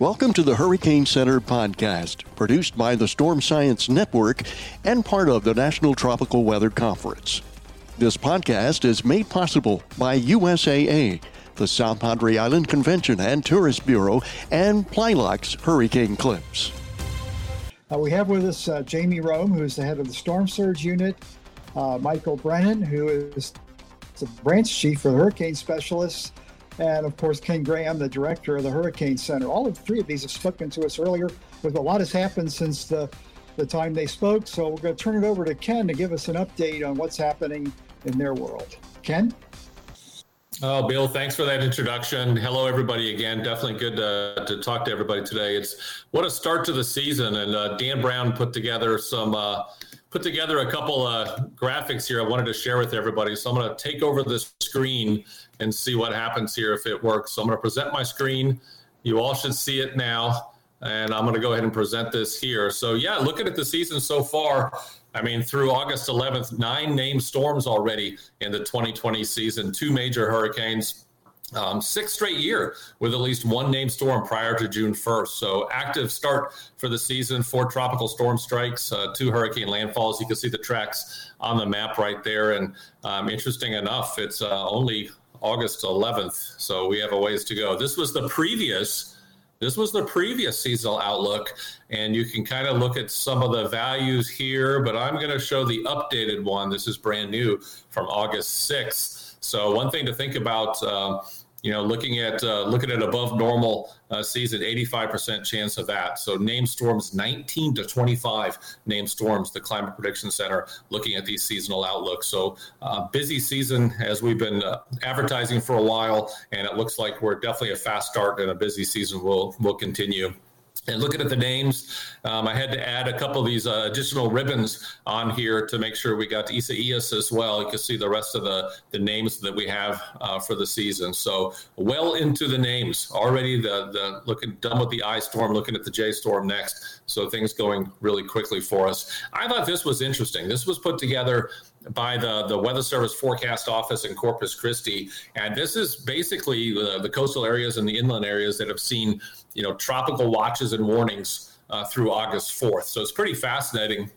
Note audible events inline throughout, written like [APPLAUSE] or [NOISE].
Welcome to the Hurricane Center podcast, produced by the Storm Science Network and part of the National Tropical Weather Conference. This podcast is made possible by USAA, the South Padre Island Convention and Tourist Bureau, and PlyLox Hurricane Clips. Uh, we have with us uh, Jamie Rhome, who is the head of the Storm Surge Unit, uh, Michael Brennan, who is the branch chief for the Hurricane Specialists, and of course Ken Graham, the director of the Hurricane Center. All of three of these have spoken to us earlier. With a lot has happened since the the time they spoke, so we're going to turn it over to Ken to give us an update on what's happening in their world. Ken. Oh, Bill, thanks for that introduction. Hello, everybody. Again, definitely good to, to talk to everybody today. It's what a start to the season, and uh, Dan Brown put together some uh, put together a couple uh, graphics here. I wanted to share with everybody. So I'm going to take over the screen and see what happens here if it works. So I'm going to present my screen. You all should see it now. And I'm going to go ahead and present this here. So, yeah, looking at the season so far, I mean, through August 11th, nine named storms already in the 2020 season, two major hurricanes, um, sixth straight year with at least one named storm prior to June 1st. So active start for the season, four tropical storm strikes, uh, two hurricane landfalls. You can see the tracks on the map right there. And um, interesting enough, it's uh, only August 11th. So we have a ways to go. This was the previous. This was the previous seasonal outlook, and you can kind of look at some of the values here, but I'm going to show the updated one. This is brand new from August 6th. So, one thing to think about uh, you know, looking at uh, looking at above normal uh, season, 85% chance of that. So name storms, 19 to 25 name storms. The Climate Prediction Center looking at these seasonal outlooks. So uh, busy season as we've been uh, advertising for a while, and it looks like we're definitely a fast start and a busy season will will continue. And looking at the names, um, I had to add a couple of these uh, additional ribbons on here to make sure we got Isaias as well. You can see the rest of the, the names that we have uh, for the season. So well into the names already. The the looking done with the I storm, looking at the J storm next. So things going really quickly for us. I thought this was interesting. This was put together by the, the Weather Service Forecast Office in Corpus Christi. And this is basically the, the coastal areas and the inland areas that have seen, you know, tropical watches and warnings uh, through August 4th. So it's pretty fascinating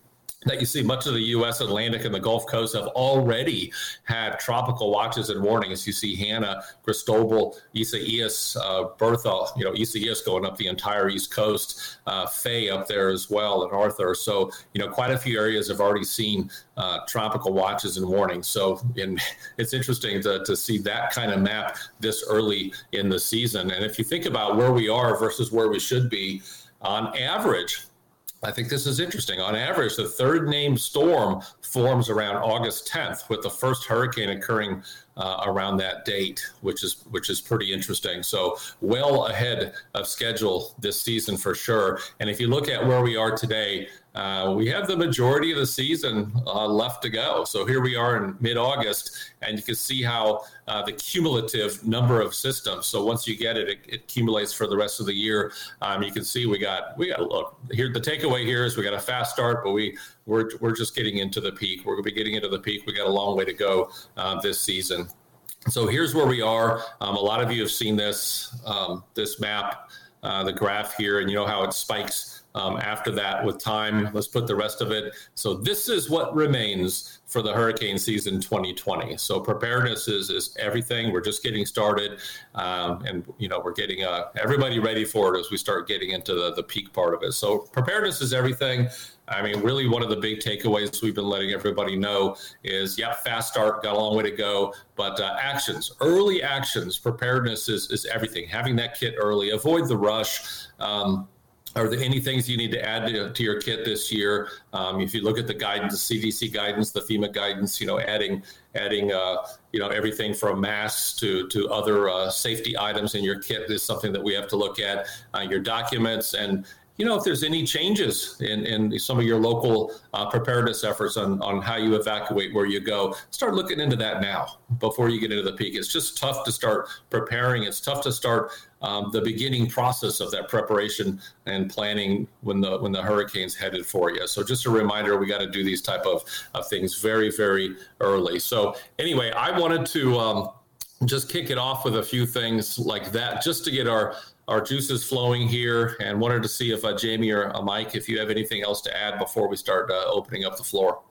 that you see much of the U.S. Atlantic and the Gulf Coast have already had tropical watches and warnings. You see Hanna, Cristobal, Isaias, uh, Bertha, you know, Isaias going up the entire East Coast, uh, Faye up there as well, and Arthur. So, you know, quite a few areas have already seen uh, tropical watches and warnings. So, in, [LAUGHS] it's interesting to, to see that kind of map this early in the season. And if you think about where we are versus where we should be, on average, I think this is interesting. On average, the third named storm forms around August 10th, with the first hurricane occurring uh, around that date, which is which is pretty interesting. So well ahead of schedule this season for sure. And if you look at where we are today, uh, we have the majority of the season uh, left to go. So here we are in mid August, and you can see how uh, the cumulative number of systems. So once you get it, it, it accumulates for the rest of the year. Um, you can see we got we got a look here. The takeaway here is we got a fast start, but we we're we're just getting into the peak. We're going to be getting into the peak. We got a long way to go uh, this season. So here's where we are. Um, a lot of you have seen this um, this map, uh, the graph here, and you know how it spikes um, after that with time. Let's put the rest of it. So this is what remains for the hurricane season 2020. So preparedness is, is everything. We're just getting started, um, and you know we're getting uh, everybody ready for it as we start getting into the, the peak part of it. So preparedness is everything. I mean, really, one of the big takeaways we've been letting everybody know is, yeah, fast start, got a long way to go, but uh, actions, early actions, preparedness is is everything. Having that kit early, avoid the rush. Um, are there any things you need to add to, to your kit this year? Um, if you look at the guidance, the CDC guidance, the FEMA guidance, you know, adding adding uh, you know everything from masks to to other uh, safety items in your kit is something that we have to look at. Uh, your documents and you know, if there's any changes in, in some of your local uh, preparedness efforts on, on how you evacuate where you go, start looking into that now before you get into the peak. It's just tough to start preparing. It's tough to start um, the beginning process of that preparation and planning when the when the hurricane's headed for you. So just a reminder, we got to do these type of, of things very very early. So anyway, I wanted to. Um, just kick it off with a few things like that, just to get our our juices flowing here. And wanted to see if uh, Jamie or uh, Mike, if you have anything else to add before we start uh, opening up the floor.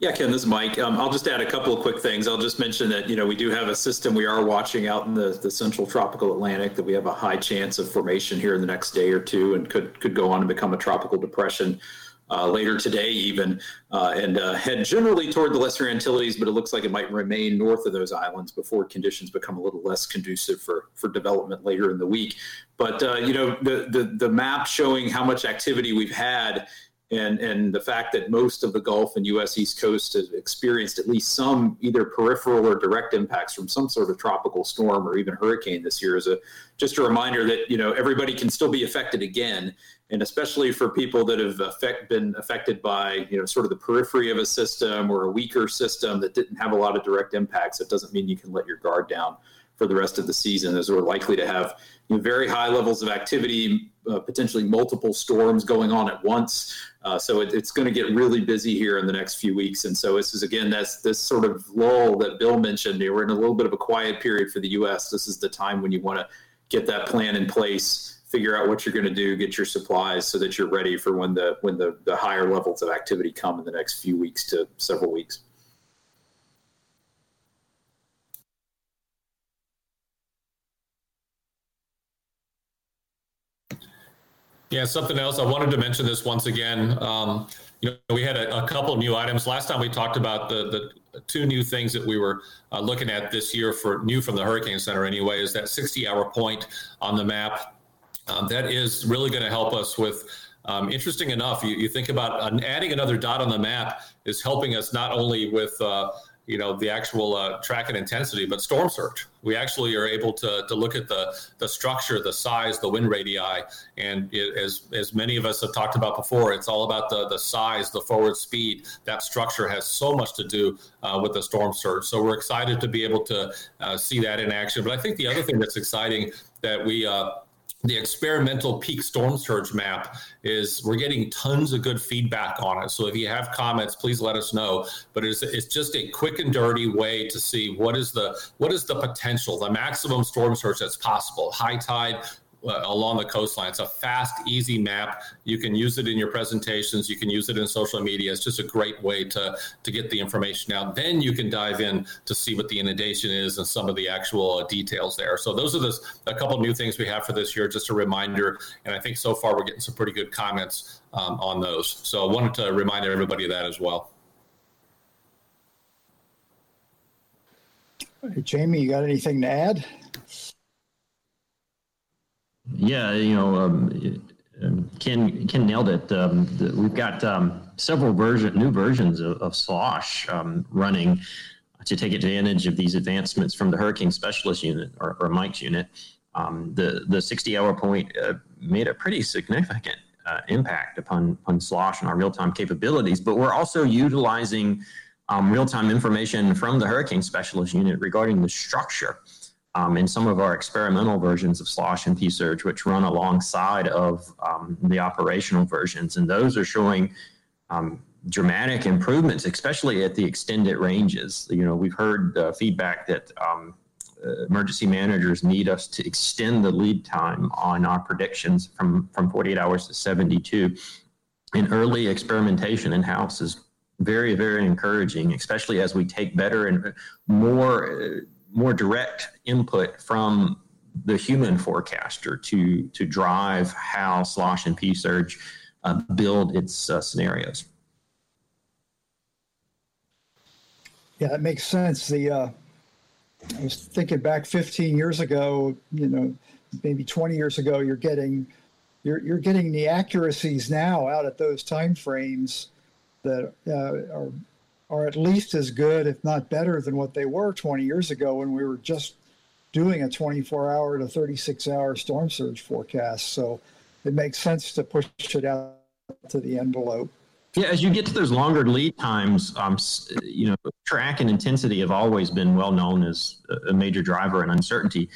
Yeah, Ken, this is Mike. Um, I'll just add a couple of quick things. I'll just mention that, you know, we do have a system we are watching out in the, the central tropical Atlantic that we have a high chance of formation here in the next day or two and could, could go on and become a tropical depression later today, even, uh, and uh, head generally toward the Lesser Antilles, but it looks like it might remain north of those islands before conditions become a little less conducive for, for development later in the week. But, uh, you know, the, the, the map showing how much activity we've had and and the fact that most of the Gulf and U.S. East Coast has experienced at least some either peripheral or direct impacts from some sort of tropical storm or even hurricane this year is a just a reminder that you know everybody can still be affected again, and especially for people that have been affected by you know sort of the periphery of a system or a weaker system that didn't have a lot of direct impacts. It doesn't mean you can let your guard down for the rest of the season, as we're likely to have you know, very high levels of activity, uh, potentially multiple storms going on at once. Uh, so it, it's going to get really busy here in the next few weeks. And so this is again that's this sort of lull that Bill mentioned. we're in a little bit of a quiet period for the U.S. This is the time when you want to get that plan in place, figure out what you're going to do, get your supplies so that you're ready for when the when the, the higher levels of activity come in the next few weeks to several weeks. Yeah, something else I wanted to mention this once again. Um, you know, we had a, a, couple new items. Last time we talked about the the two new things that we were uh, looking at this year for new from the Hurricane Center anyway is that 60 hour point on the map. Um, that is really going to help us with. Um, interesting enough, you, you think about adding another dot on the map is helping us not only with uh, you know the actual uh, track and intensity, but storm surge. We actually are able to, to look at the the structure, the size, the wind radii, and it, as as many of us have talked about before, it's all about the the size, the forward speed. That structure has so much to do uh, with the storm surge. So we're excited to be able to uh, see that in action. But I think the other thing that's exciting that we uh, the experimental peak storm surge map is we're getting tons of good feedback on it. So if you have comments, please let us know. But it's, it's just a quick and dirty way to see what is the what is the potential, the maximum storm surge that's possible. High tide, along the coastline. It's a fast, easy map. You can use it in your presentations. You can use it in social media. It's just a great way to to get the information out. Then you can dive in to see what the inundation is and some of the actual uh, details there. So those are the a couple new things we have for this year. Just a reminder, and I think so far we're getting some pretty good comments um, on those. So I wanted to remind everybody of that as well. Jamie, you got anything to add? Yeah, you know, um, um, Ken Ken nailed it. Um, the, we've got um, several version new versions of, of Slosh um, running to take advantage of these advancements from the Hurricane Specialist Unit or, or Mike's unit. Um, the the 60 hour point uh, made a pretty significant uh, impact upon upon Slosh and our real time capabilities, but we're also utilizing real time information from the Hurricane Specialist Unit regarding the structure um, in some of our experimental versions of Slosh and PSurge, which run alongside of um, the operational versions. And those are showing um, dramatic improvements, especially at the extended ranges. You know, we've heard uh, feedback that um, uh, emergency managers need us to extend the lead time on our predictions from, from 48 hours to 72. And early experimentation in house is very, very encouraging, especially as we take better and more. Uh, more direct input from the human forecaster to to drive how slosh and PSurge uh, build its uh, scenarios. Yeah, that makes sense. The uh, I was thinking back 15 years ago, you know, maybe 20 years ago, you're getting you're you're getting the accuracies now out at those time frames that uh, are are at least as good, if not better, than what they were 20 years ago when we were just doing a 24 hour to 36 hour storm surge forecast. So it makes sense to push it out to the envelope. Yeah, as you get to those longer lead times, um, you know, track and intensity have always been well known as a major driver in uncertainty.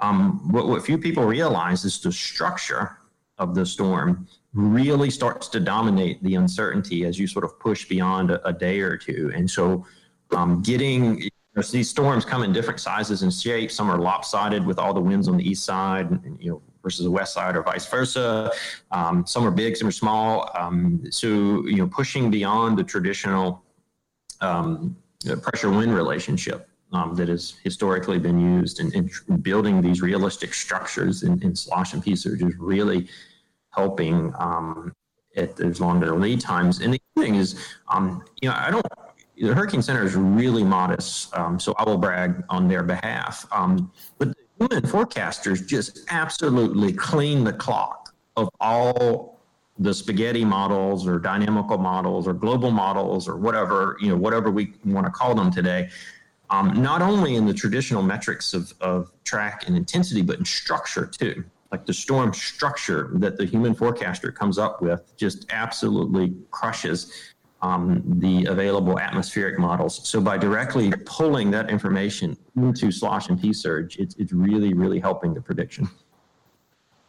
Um, what, what few people realize is the structure of the storm really starts to dominate the uncertainty as you sort of push beyond a, a day or two. And so, um, getting there's these storms come in different sizes and shapes. Some are lopsided with all the winds on the east side, and, you know, versus the west side, or vice versa. Um, some are big, some are small. Um, so you know, pushing beyond the traditional um, pressure wind relationship um, that has historically been used in, in building these realistic structures in, in, slosh and PSurge is really helping um, at those longer lead times. And the thing is, um, you know, I don't the Hurricane Center is really modest, um, so I will brag on their behalf. Um, but the human forecasters just absolutely clean the clock of all the spaghetti models or dynamical models or global models or whatever you know whatever we want to call them today. Um, not only in the traditional metrics of, of track and intensity, but in structure too. Like the storm structure that the human forecaster comes up with just absolutely crushes um, the available atmospheric models. So by directly pulling that information into slosh and PSurge, it's, it's really, really helping the prediction.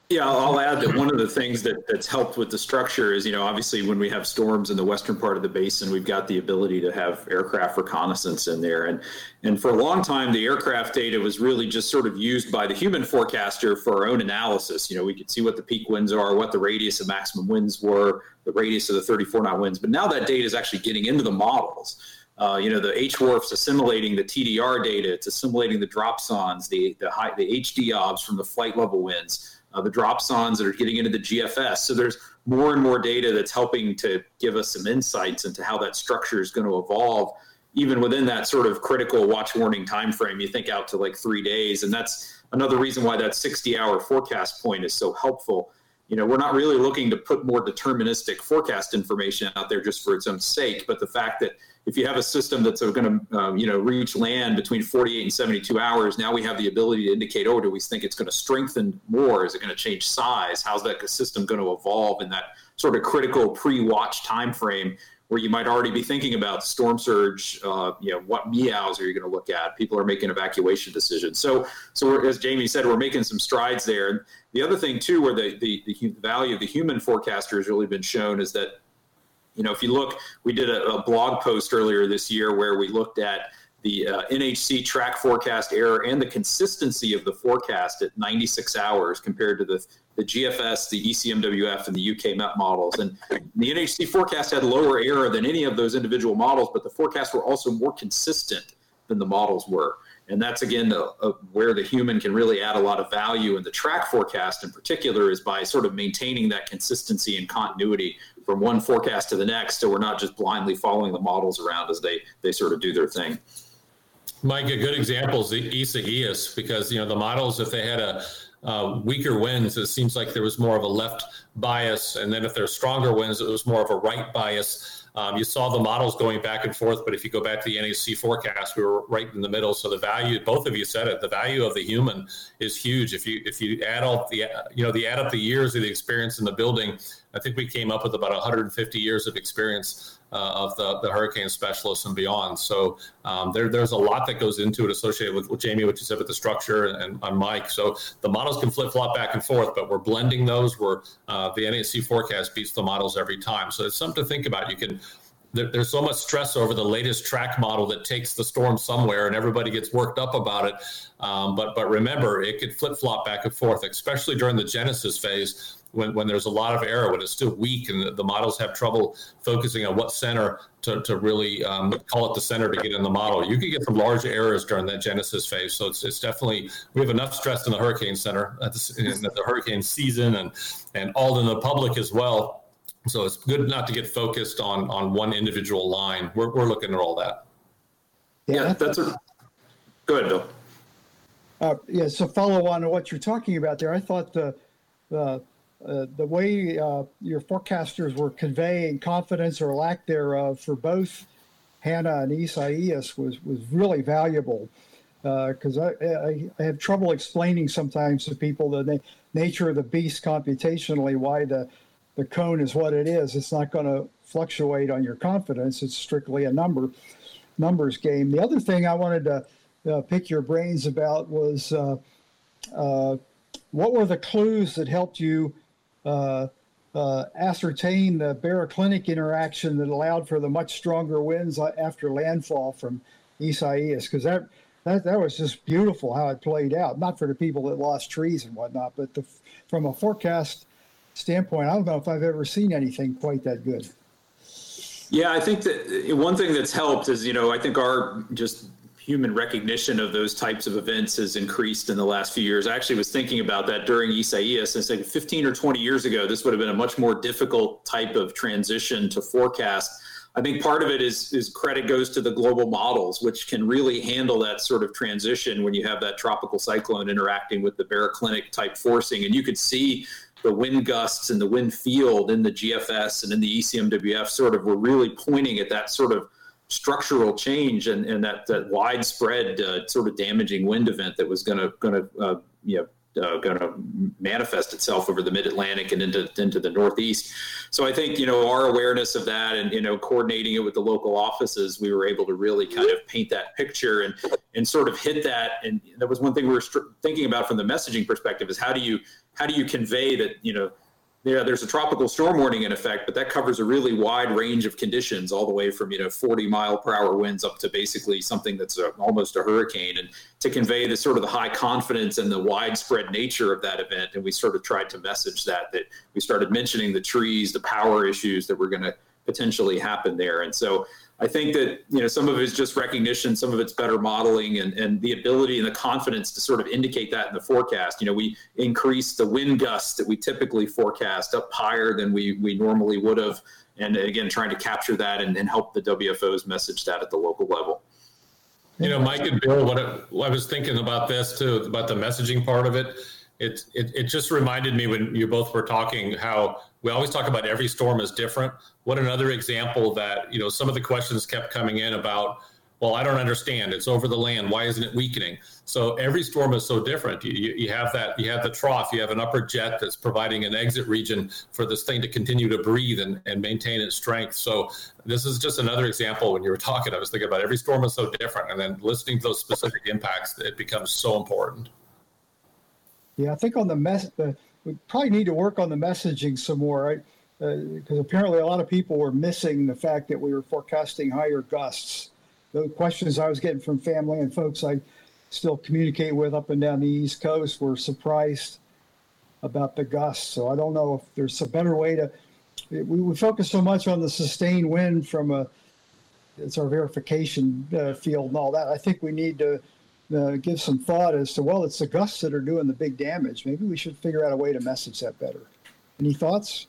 Yeah, I'll add that one of the things that, that's helped with the structure is, you know, obviously when we have storms in the western part of the basin, we've got the ability to have aircraft reconnaissance in there. And and for a long time, the aircraft data was really just sort of used by the human forecaster for our own analysis. You know, we could see what the peak winds are, what the radius of maximum winds were, the radius of the 34 knot winds. But now that data is actually getting into the models. Uh, you know, the HWRF's assimilating the TDR data, it's assimilating the dropsondes, the the high, the HDOBs from the flight level winds uh, the dropsondes that are getting into the GFS. So there's more and more data that's helping to give us some insights into how that structure is going to evolve, even within that sort of critical watch warning time frame. You think out to like three days, and that's another reason why that 60-hour forecast point is so helpful. You know, we're not really looking to put more deterministic forecast information out there just for its own sake, but the fact that if you have a system that's going to um, you know reach land between 48 and 72 hours now we have the ability to indicate oh do we think it's going to strengthen more? Is it going to change size? How's that system going to evolve in that sort of critical pre-watch time frame where you might already be thinking about storm surge uh, you know what MEOWs are you going to look at? People are making evacuation decisions. So so as jamie said we're making some strides there. The other thing too where the, the, the value of the human forecaster has really been shown is that you know, if you look, we did a, a blog post earlier this year where we looked at the uh, NHC track forecast error and the consistency of the forecast at 96 hours compared to the, the GFS, the ECMWF, and the UK MET models. And the NHC forecast had lower error than any of those individual models, but the forecasts were also more consistent than the models were. And that's again uh, where the human can really add a lot of value. And the track forecast in particular is by sort of maintaining that consistency and continuity from one forecast to the next, so we're not just blindly following the models around as they they sort of do their thing. Mike, a good example is the Isaias because you know the models if they had a uh, weaker winds, it seems like there was more of a left bias, and then if there's stronger winds, it was more of a right bias. Um, you saw the models going back and forth, but if you go back to the NHC forecast, we were right in the middle. So the value, both of you said it, the value of the human is huge. If you if you add all the you know the add up the years of the experience in the building, I think we came up with about 150 years of experience of the, the hurricane specialists and beyond. So um, there, there's a lot that goes into it associated with, with Jamie, what you said with the structure and, on Mike. So the models can flip flop back and forth, but we're blending those where uh, the NHC forecast beats the models every time. So it's something to think about. You can there's so much stress over the latest track model that takes the storm somewhere and everybody gets worked up about it. Um, but but remember, it could flip flop back and forth, especially during the genesis phase when, when there's a lot of error, when it's still weak and the, the models have trouble focusing on what center to, to really um, call it the center to get in the model. You can get some large errors during that genesis phase. So it's, it's definitely, we have enough stress in the hurricane center at the, in the hurricane season and, and all in the public as well so it's good not to get focused on on one individual line. We're we're looking at all that. Yeah, yeah that's a go ahead, Bill. Uh, yeah, so follow on to what you're talking about there. I thought the the uh, the way uh, your forecasters were conveying confidence or lack thereof for both Hanna and Isaias was was really valuable because uh, I, I, I, have trouble explaining sometimes to people the na- nature of the beast computationally, why the the cone is what it is. It's not going to fluctuate on your confidence. It's strictly a number numbers game. The other thing I wanted to uh, pick your brains about was uh, what were the clues that helped you Uh, uh, ascertain the baroclinic interaction that allowed for the much stronger winds uh, after landfall from Isaias because that, that that was just beautiful how it played out. Not for the people that lost trees and whatnot, but the, from a forecast standpoint, I don't know if I've ever seen anything quite that good. Yeah, I think that one thing that's helped is, you know, I think our just human recognition of those types of events has increased in the last few years. I actually was thinking about that during Isaias and said 15 or 20 years ago, this would have been a much more difficult type of transition to forecast. I think part of it is is credit goes to the global models, which can really handle that sort of transition when you have that tropical cyclone interacting with the baroclinic type forcing. And you could see the wind gusts and the wind field in the GFS and in the ECMWF sort of were really pointing at that sort of structural change and, and that, that widespread uh, sort of damaging wind event that was going to going to uh, you know uh, going to manifest itself over the mid Atlantic and into into the Northeast. So I think you know our awareness of that and you know coordinating it with the local offices, we were able to really kind of paint that picture and and sort of hit that. And that was one thing we were thinking about from the messaging perspective is how do you how do you convey that you know yeah, there's a tropical storm warning in effect, but that covers a really wide range of conditions, all the way from you know 40 mile per hour winds up to basically something that's a, almost a hurricane, and to convey the sort of the high confidence and the widespread nature of that event. And we sort of tried to message that that we started mentioning the trees, the power issues that were going to potentially happen there, and so I think that you know some of it is just recognition, some of it's better modeling, and and the ability and the confidence to sort of indicate that in the forecast. You know, we increase the wind gusts that we typically forecast up higher than we we normally would have, and again trying to capture that and, and help the WFOs message that at the local level. You know, Mike and Bill, what I, I was thinking about this too, about the messaging part of it. It, it it just reminded me when you both were talking how we always talk about every storm is different. What another example that, you know, some of the questions kept coming in about, well, I don't understand. It's over the land. Why isn't it weakening? So every storm is so different. You, you have that, you have the trough, you have an upper jet that's providing an exit region for this thing to continue to breathe and, and maintain its strength. So this is just another example when you were talking, I was thinking about every storm is so different. And then listening to those specific impacts, it becomes so important. Yeah, I think on the mess, the, we probably need to work on the messaging some more, right? Because uh, apparently a lot of people were missing the fact that we were forecasting higher gusts. The questions I was getting from family and folks I still communicate with up and down the East Coast were surprised about the gusts. So I don't know if there's a better way to. We, we focus so much on the sustained wind from a it's our verification uh, field and all that. I think we need to uh, give some thought as to well, it's the gusts that are doing the big damage. Maybe we should figure out a way to message that better. Any thoughts?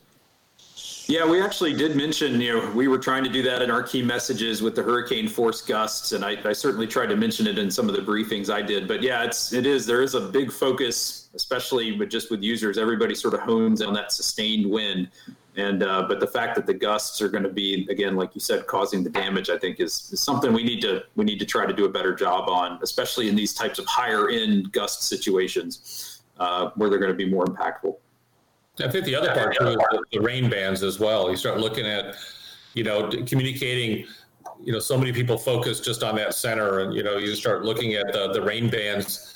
Yeah, we actually did mention, you know, we were trying to do that in our key messages with the hurricane force gusts, and I, I, certainly tried to mention it in some of the briefings I did. But yeah, it's it is there is a big focus, especially with just with users. Everybody sort of hones on that sustained wind, and uh, but the fact that the gusts are going to be again, like you said, causing the damage, I think is, is something we need to we need to try to do a better job on, especially in these types of higher end gust situations uh, where they're going to be more impactful. I think the other part too is the, rain bands as well. You start looking at, you know, communicating. You know, so many people focus just on that center, and you know, you start looking at the the rain bands.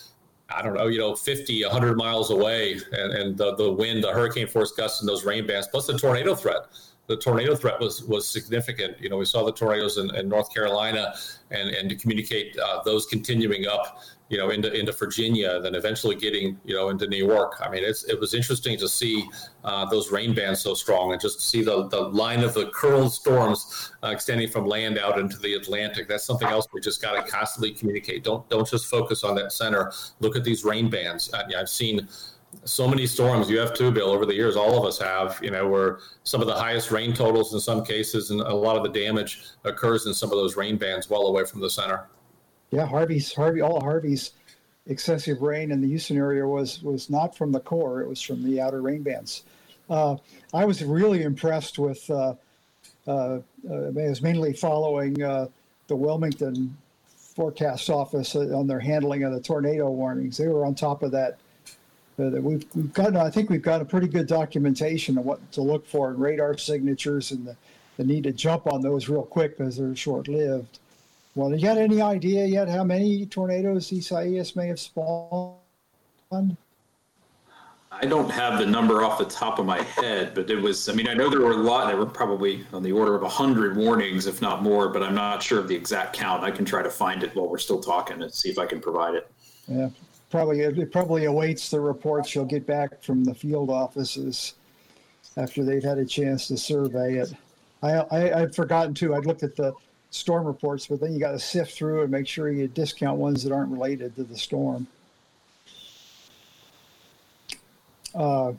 I don't know, you know, 50, 100 miles away, and, and the, the wind, the hurricane force gusts, and those rain bands, plus the tornado threat the tornado threat was was significant. You know, we saw the tornadoes in, in North Carolina, and and to communicate uh, those continuing up, you know, into into Virginia, then eventually getting you know into New York. I mean, it's it was interesting to see uh, those rain bands so strong, and just to see the the line of the curled storms uh, extending from land out into the Atlantic. That's something else we just got to constantly communicate. Don't don't just focus on that center. Look at these rain bands. I, I've seen so many storms you have too bill over the years all of us have you know where some of the highest rain totals in some cases and a lot of the damage occurs in some of those rain bands well away from the center yeah harvey's harvey all harvey's excessive rain in the houston area was was not from the core it was from the outer rain bands uh, i was really impressed with uh, uh, uh i was mainly following uh, the wilmington forecast office uh, on their handling of the tornado warnings they were on top of that that we've, we've got, I think we've got a pretty good documentation of what to look for in radar signatures and the, the need to jump on those real quick because they're short lived. Well, do you got any idea yet how many tornadoes Isaias may have spawned? I don't have the number off the top of my head, but it was, I mean, I know there were a lot, there were probably on the order of 100 warnings, if not more, but I'm not sure of the exact count. I can try to find it while we're still talking and see if I can provide it. Yeah, probably, it probably awaits the reports you'll get back from the field offices after they've had a chance to survey it. I, I, I'd forgotten too, I'd looked at the storm reports, but then you got to sift through and make sure you discount ones that aren't related to the storm. Uh,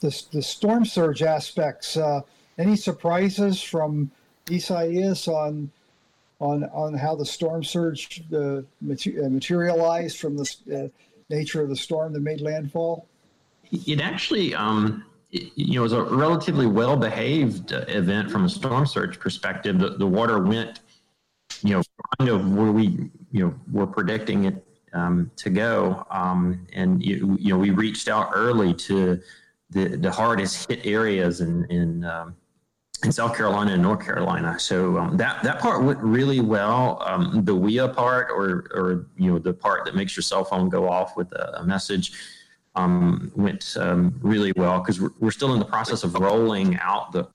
the, the storm surge aspects, uh, any surprises from Isaias on on on how the storm surge uh, materialized from the uh, nature of the storm that made landfall? It actually, um, it, you know, was a relatively well behaved event from a storm surge perspective. The, the water went, of where we, you know, were predicting it um, to go. Um, and you, you, know, we reached out early to the, the hardest hit areas in in, um, in South Carolina and North Carolina. So um, that that part went really well. Um, the WEA part, or or you know, the part that makes your cell phone go off with a, a message. Um, went really well because we're, we're still in the process of rolling out the,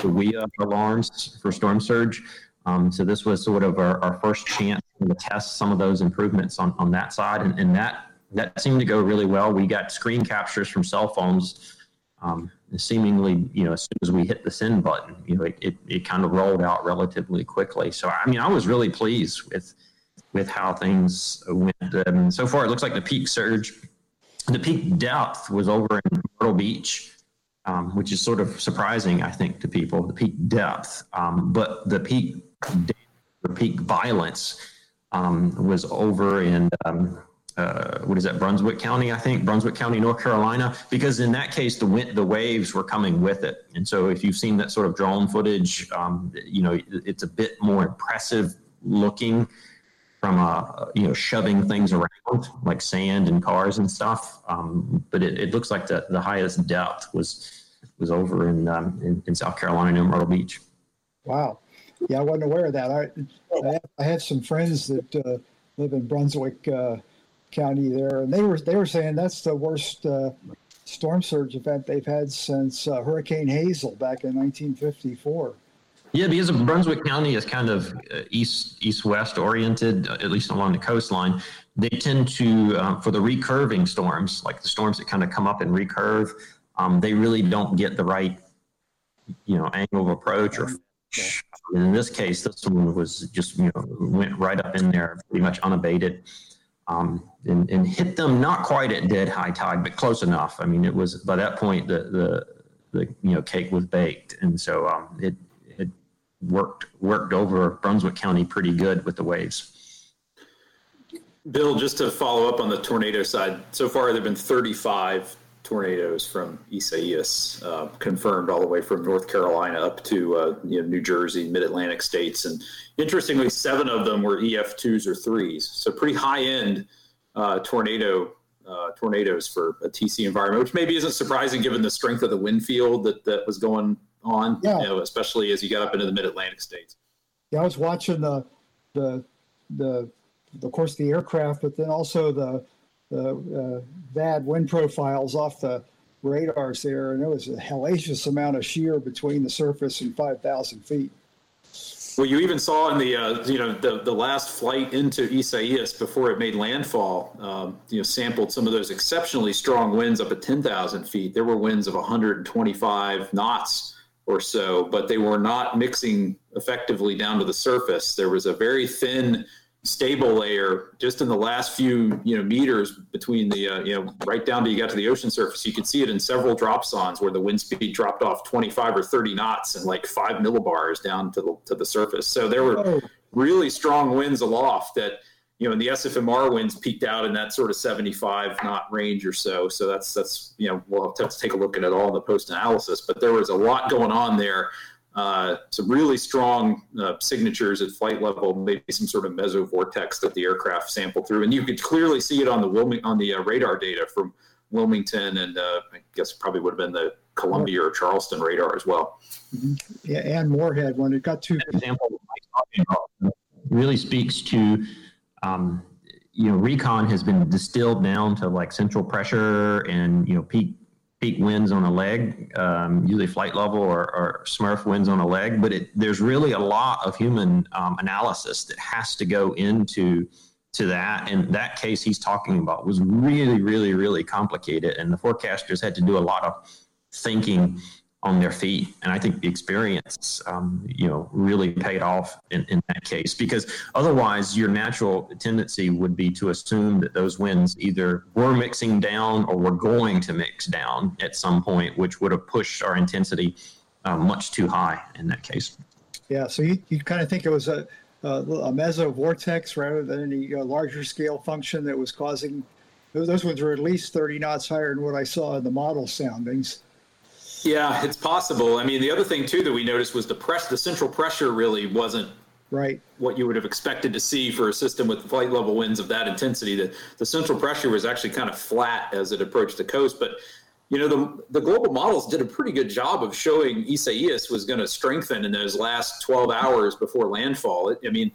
the WEA alarms for storm surge. Um, so this was sort of our, our, first chance to test some of those improvements on, on that side, and, and that that seemed to go really well. We got screen captures from cell phones, um, seemingly, you know, as soon as we hit the send button, you know, it, it, it kind of rolled out relatively quickly. So I mean, I was really pleased with with how things went. Um, so far, it looks like the peak surge, the peak depth was over in Myrtle Beach um, which is sort of surprising, I think, to people, the peak depth. Um, but the peak, peak violence um, was over in, um, uh, what is that, Brunswick County, I think, Brunswick County, North Carolina, because in that case, the wind, the waves were coming with it. And so if you've seen that sort of drone footage, um, you know, it's a bit more impressive looking from uh, you know shoving things around like sand and cars and stuff. Um, but it, it, looks like the, the highest depth was was over in um, in, in, South Carolina near Myrtle Beach. Wow, yeah, I wasn't aware of that. I I have, I have some friends that uh, live in Brunswick uh, County there, and they were they were saying that's the worst uh, storm surge event they've had since uh, Hurricane Hazel back in 1954. Yeah, because Brunswick County is kind of uh, east east west oriented, uh, at least along the coastline. They tend to uh, for the recurving storms, like the storms that kind of come up and recurve. Um, they really don't get the right, you know, angle of approach or. In this case, this one was just you know went right up in there, pretty much unabated, um, and, and hit them not quite at dead high tide, but close enough. I mean, it was by that point the the the you know cake was baked, and so um, it worked worked over Brunswick County pretty good with the waves. Bill, just to follow up on the tornado side, so far there have been 35 tornadoes from Isaias uh, confirmed all the way from North Carolina up to uh, you know, New Jersey, Mid Atlantic states, and interestingly, seven of them were EF twos or threes, so pretty high end uh, tornado uh, tornadoes for a TC environment, which maybe isn't surprising given the strength of the wind field that, that was going on, yeah. you know, especially as you got up into the mid Atlantic states. Yeah, I was watching the, the, the, of course, the aircraft, but then also the, the uh, VAD wind profiles off the radars there, and there was a hellacious amount of shear between the surface and 5,000 feet. Well, you even saw in the uh, you know the the last flight into Isaias before it made landfall, um, you know, sampled some of those exceptionally strong winds up at 10,000 feet. There were winds of 125 knots or so, but they were not mixing effectively down to the surface. There was a very thin, stable layer just in the last few you know meters between the uh, you know right down to you got to the ocean surface. You could see it in several dropsondes where the wind speed dropped off 25 or 30 knots and like five millibars down to the to the surface. So there were really strong winds aloft that you know, and the SFMR winds peaked out in that sort of 75 knot range or so. So that's that's you know we'll have to take a look at it all in the post analysis. But there was a lot going on there. Uh, some really strong uh, signatures at flight level, maybe some sort of mesovortex that the aircraft sampled through, and you could clearly see it on the Wilming- on the uh, radar data from Wilmington, and uh, I guess probably would have been the Columbia or Charleston radar as well. Mm-hmm. Yeah, and Morehead when it got to example really speaks to um, you know, recon has been distilled down to like central pressure and, you know, peak peak winds on a leg, um, usually flight level or, or, SFMR winds on a leg. But it, there's really a lot of human um, analysis that has to go into to that. And that case he's talking about was really, really, really complicated, and the forecasters had to do a lot of thinking on their feet. And I think the experience, um, you know, really paid off in, in that case because otherwise your natural tendency would be to assume that those winds either were mixing down or were going to mix down at some point, which would have pushed our intensity uh, much too high in that case. Yeah. So you, you kind of think it was a, a, a rather than any uh, larger scale function that was causing those ones were at least 30 knots higher than what I saw in the model soundings. Yeah, it's possible. I mean, the other thing too that we noticed was the press. The central pressure really wasn't right what you would have expected to see for a system with flight level winds of that intensity. The the central pressure was actually kind of flat as it approached the coast, but you know the the global models did a pretty good job of showing Isaias was going to strengthen in those last 12 hours before landfall. It, I mean,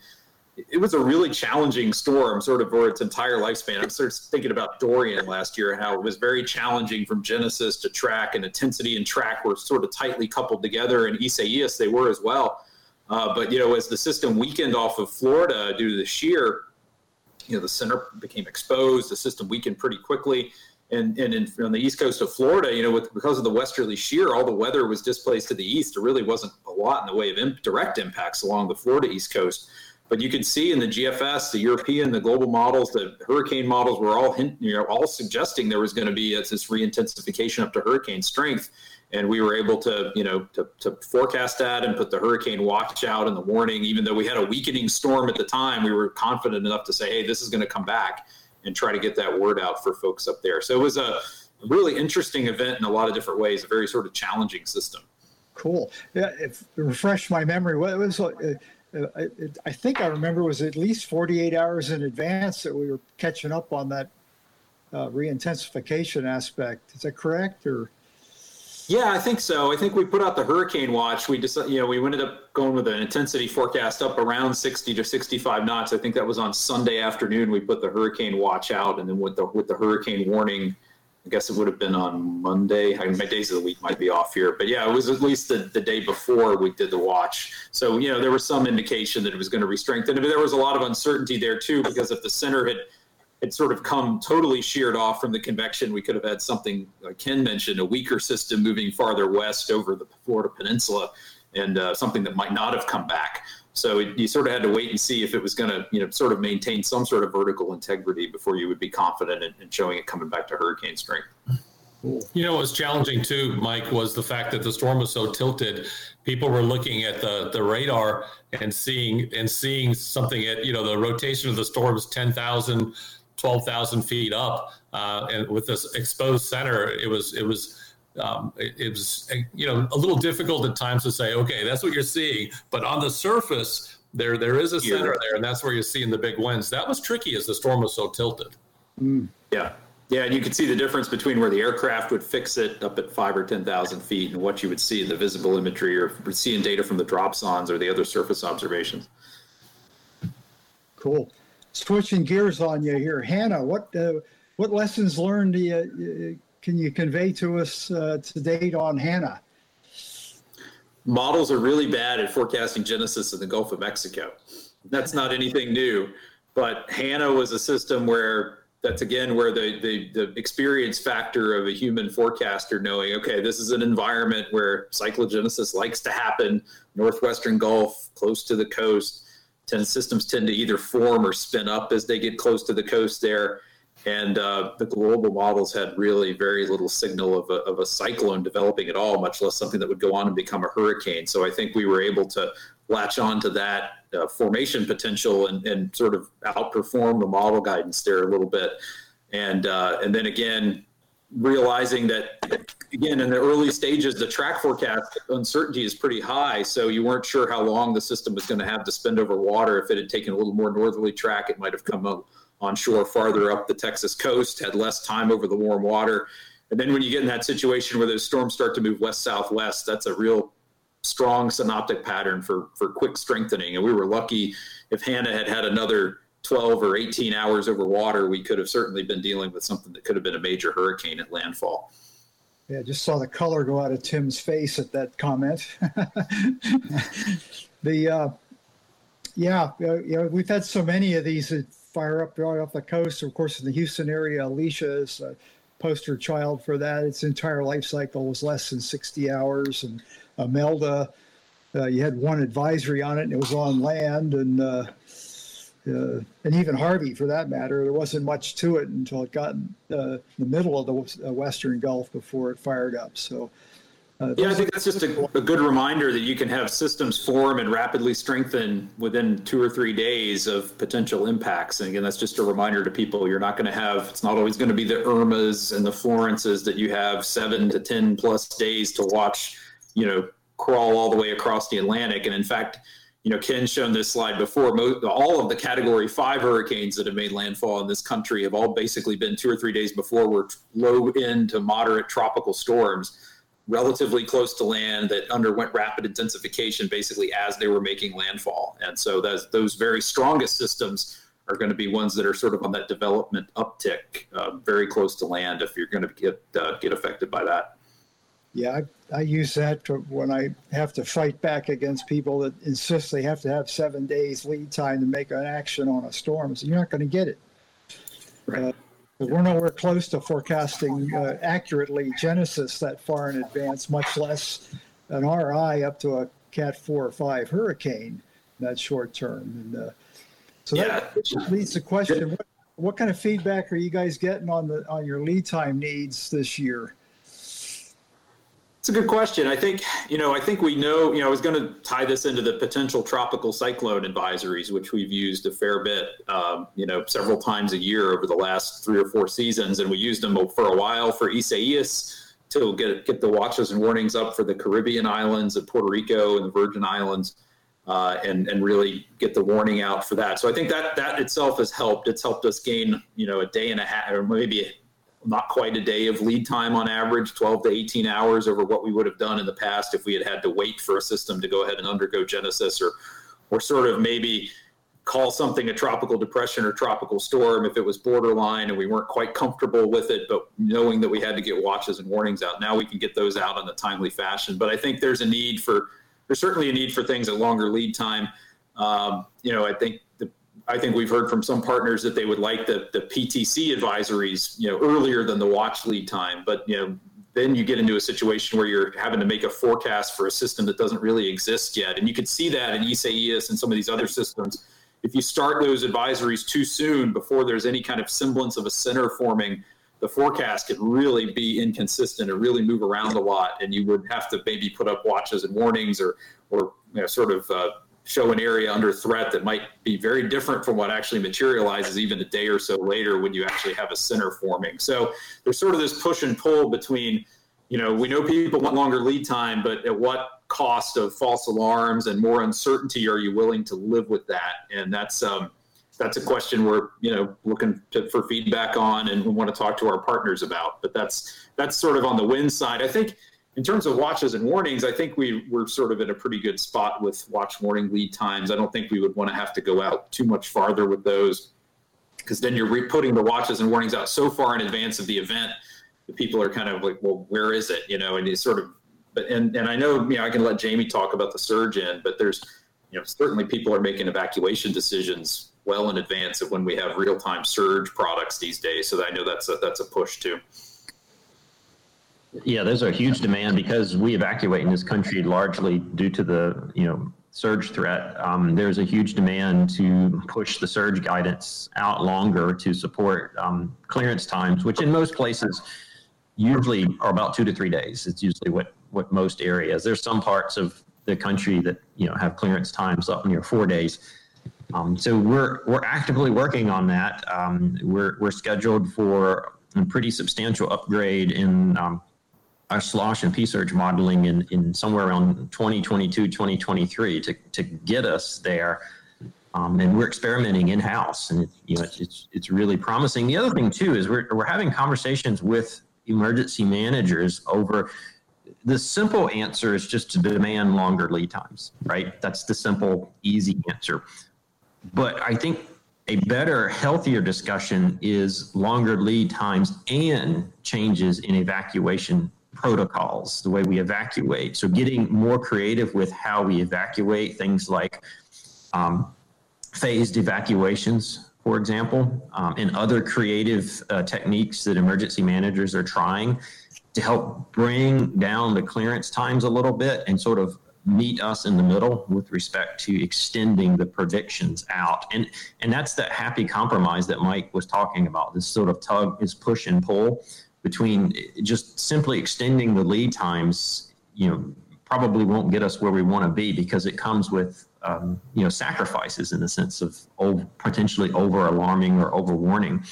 it was a really challenging storm, sort of for its entire lifespan. I'm sort of thinking about Dorian last year how it was very challenging from Genesis to track, and intensity and track were sort of tightly coupled together. And Isaias, they were as well. Uh, but you know, as the system weakened off of Florida due to the shear, you know, the center became exposed. The system weakened pretty quickly. And, and in, on the east coast of Florida, you know, with, because of the westerly shear, all the weather was displaced to the east. There really wasn't a lot in the way of in, direct impacts along the Florida east coast. But you could see in the GFS, the European, the global models, the hurricane models were all hint, you know all suggesting there was going to be this reintensification up to hurricane strength, and we were able to you know to, to forecast that and put the hurricane watch out and the warning. Even though we had a weakening storm at the time, we were confident enough to say, hey, this is going to come back and try to get that word out for folks up there. So it was a really interesting event in a lot of different ways, a very sort of challenging system. Cool. Yeah, refresh my memory, what was uh, I, I think I remember it was at least 48 hours in advance that we were catching up on that uh, reintensification aspect. Is that correct? Or yeah, I think so. I think we put out the hurricane watch. We just, you know, we ended up going with an intensity forecast up around 60 to 65 knots. I think that was on Sunday afternoon. We put the hurricane watch out, and then with the with the hurricane warning I guess it would have been on Monday. I mean, my days of the week might be off here, but yeah, it was at least the, the day before we did the watch. So, you know, there was some indication that it was going to re-strengthen. But there was a lot of uncertainty there too, because if the center had had sort of come totally sheared off from the convection, we could have had something, like Ken mentioned, a weaker system moving farther west over the Florida Peninsula, and uh, something that might not have come back. So it, you sort of had to wait and see if it was going to, you know, sort of maintain some sort of vertical integrity before you would be confident in, in showing it coming back to hurricane strength. You know, what was challenging too, Mike, was the fact that the storm was so tilted. People were looking at the, the radar and seeing and seeing something at you know the rotation of the storm is 10,000, 12,000 feet up, uh, and with this exposed center, it was it was um, it, it, was you know a little difficult at times to say okay that's what you're seeing. But on the surface there there is a center there and that's where you're seeing the big winds. That was tricky as the storm was so tilted. Mm. yeah. Yeah and you could see the difference between where the aircraft would fix it up at five or ten thousand feet and what you would see in the visible imagery or seeing data from the dropsondes or the other surface observations. Cool. Switching gears on you here. Hanna what uh, what lessons learned do you, can you convey to us uh, to date on Hanna? Models are really bad at forecasting genesis in the Gulf of Mexico. That's not anything new, but Hanna was a system where that's again where the, the, the experience factor of a human forecaster knowing, okay, this is an environment where cyclogenesis likes to happen, northwestern Gulf, close to the coast. Ten systems tend to either form or spin up as they get close to the coast there and uh, the global models had really very little signal of a, of a cyclone developing at all, much less something that would go on and become a hurricane. So I think we were able to latch on to that uh, formation potential and, and sort of outperform the model guidance there a little bit. And uh, and then again, realizing that again in the early stages, the track forecast uncertainty is pretty high. So you weren't sure how long the system was going to have to spend over water. If it had taken a little more northerly track, it might have come up on shore farther up the Texas coast, had less time over the warm water. And then when you get in that situation where those storms start to move west southwest, that's a real strong synoptic pattern for for quick strengthening. And we were lucky if Hanna had had another 12 or 18 hours over water, we could have certainly been dealing with something that could have been a major hurricane at landfall. Yeah, just saw the color go out of Tim's face at that comment. [LAUGHS] the uh, yeah, you know, we've had so many of these fire up right off the coast. Of course, in the Houston area, Alicia is a poster child for that. Its entire life cycle was less than 60 hours. And Imelda, uh, you had one advisory on it, and it was on land. And uh, uh, and even Harvey, for that matter, there wasn't much to it until it got in uh, the middle of the uh, Western Gulf before it fired up. So, uh, yeah, I think that's just a, a, good reminder that you can have systems form and rapidly strengthen within two or three days of potential impacts. And again, that's just a reminder to people you're not going to have, it's not always going to be the Irmas and the Florences that you have seven to 10 plus days to watch, you know, crawl all the way across the Atlantic. And in fact, you know, Ken's shown this slide before. all of the Category Five hurricanes that have made landfall in this country have all basically been two or three days before were low end to moderate tropical storms, relatively close to land that underwent rapid intensification basically as they were making landfall. And so those those very strongest systems are going to be ones that are sort of on that development uptick, uh, very close to land. If you're going to get uh, get affected by that. Yeah, I, I use that to, when I have to fight back against people that insist they have to have seven days lead time to make an action on a storm. So you're not going to get it. Right. Uh, we're nowhere close to forecasting uh, accurately Genesis that far in advance, much less an RI up to a Cat 4 or 5 hurricane in that short term. And uh, so yeah. that leads to the question what, what kind of feedback are you guys getting on the on your lead time needs this year? It's a good question. I think, you know, I think we know, you know, I was going to tie this into the potential tropical cyclone advisories, which we've used a fair bit, um, you know, several times a year over the last three or four seasons. And we used them for a while for Isaias to get, get the watches and warnings up for the Caribbean islands and Puerto Rico and the Virgin Islands. Uh, and and really get the warning out for that. So I think that that itself has helped. It's helped us gain you know a day and a half, or maybe not quite a day of lead time on average, 12 to 18 hours over what we would have done in the past if we had had to wait for a system to go ahead and undergo genesis or, or sort of maybe call something a tropical depression or tropical storm if it was borderline and we weren't quite comfortable with it, but knowing that we had to get watches and warnings out. Now we can get those out in a timely fashion. But I think there's a need for, there's certainly a need for things at longer lead time. Um, you know, I think I think we've heard from some partners that they would like the, the PTC advisories, you know, earlier than the watch lead time. But, you know, then you get into a situation where you're having to make a forecast for a system that doesn't really exist yet. And you can see that in Isaias and some of these other systems. If you start those advisories too soon before there's any kind of semblance of a center forming, the forecast could really be inconsistent and really move around a lot. And you would have to maybe put up watches and warnings or, or you know, sort of uh, show an area under threat that might be very different from what actually materializes even a day or so later when you actually have a center forming. So there's sort of this push and pull between, you know, we know people want longer lead time, but at what cost of false alarms and more uncertainty are you willing to live with that? And that's um, that's a question we're you know looking to, for feedback on and we want to talk to our partners about. But that's that's sort of on the win side. I think in terms of watches and warnings, I think we were sort of in a pretty good spot with watch warning lead times. I don't think we would want to have to go out too much farther with those because then you're re- putting the watches and warnings out so far in advance of the event that people are kind of like, well, where is it? You know, and it's sort of, but and and I know, you know, I can let Jamie talk about the surge in, but there's, you know, certainly people are making evacuation decisions well in advance of when we have real time surge products these days. So I know that's a, that's a push too. Yeah, there's a huge demand because we evacuate in this country largely due to the you know surge threat. Um, there's a huge demand to push the surge guidance out longer to support um, clearance times, which in most places usually are about two to three days. It's usually what what most areas. There's some parts of the country that you know have clearance times up near four days. Um, so we're we're actively working on that. Um, we're we're scheduled for a pretty substantial upgrade in um, our slosh and P-surge modeling in, in somewhere around 2022, 2023 to, to get us there. Um, and we're experimenting in house, and it, you know it's it's really promising. The other thing too is we're we're having conversations with emergency managers over. The simple answer is just to demand longer lead times, right? That's the simple, easy answer. But I think a better, healthier discussion is longer lead times and changes in evacuation protocols, the way we evacuate. So getting more creative with how we evacuate things like um, phased evacuations, for example, um, and other creative uh, techniques that emergency managers are trying to help bring down the clearance times a little bit and sort of meet us in the middle with respect to extending the predictions out. And and that's that happy compromise that Mike was talking about. This sort of tug is push and pull between just simply extending the lead times, you know, probably won't get us where we want to be because it comes with um, you know sacrifices in the sense of over, potentially over alarming or over warning.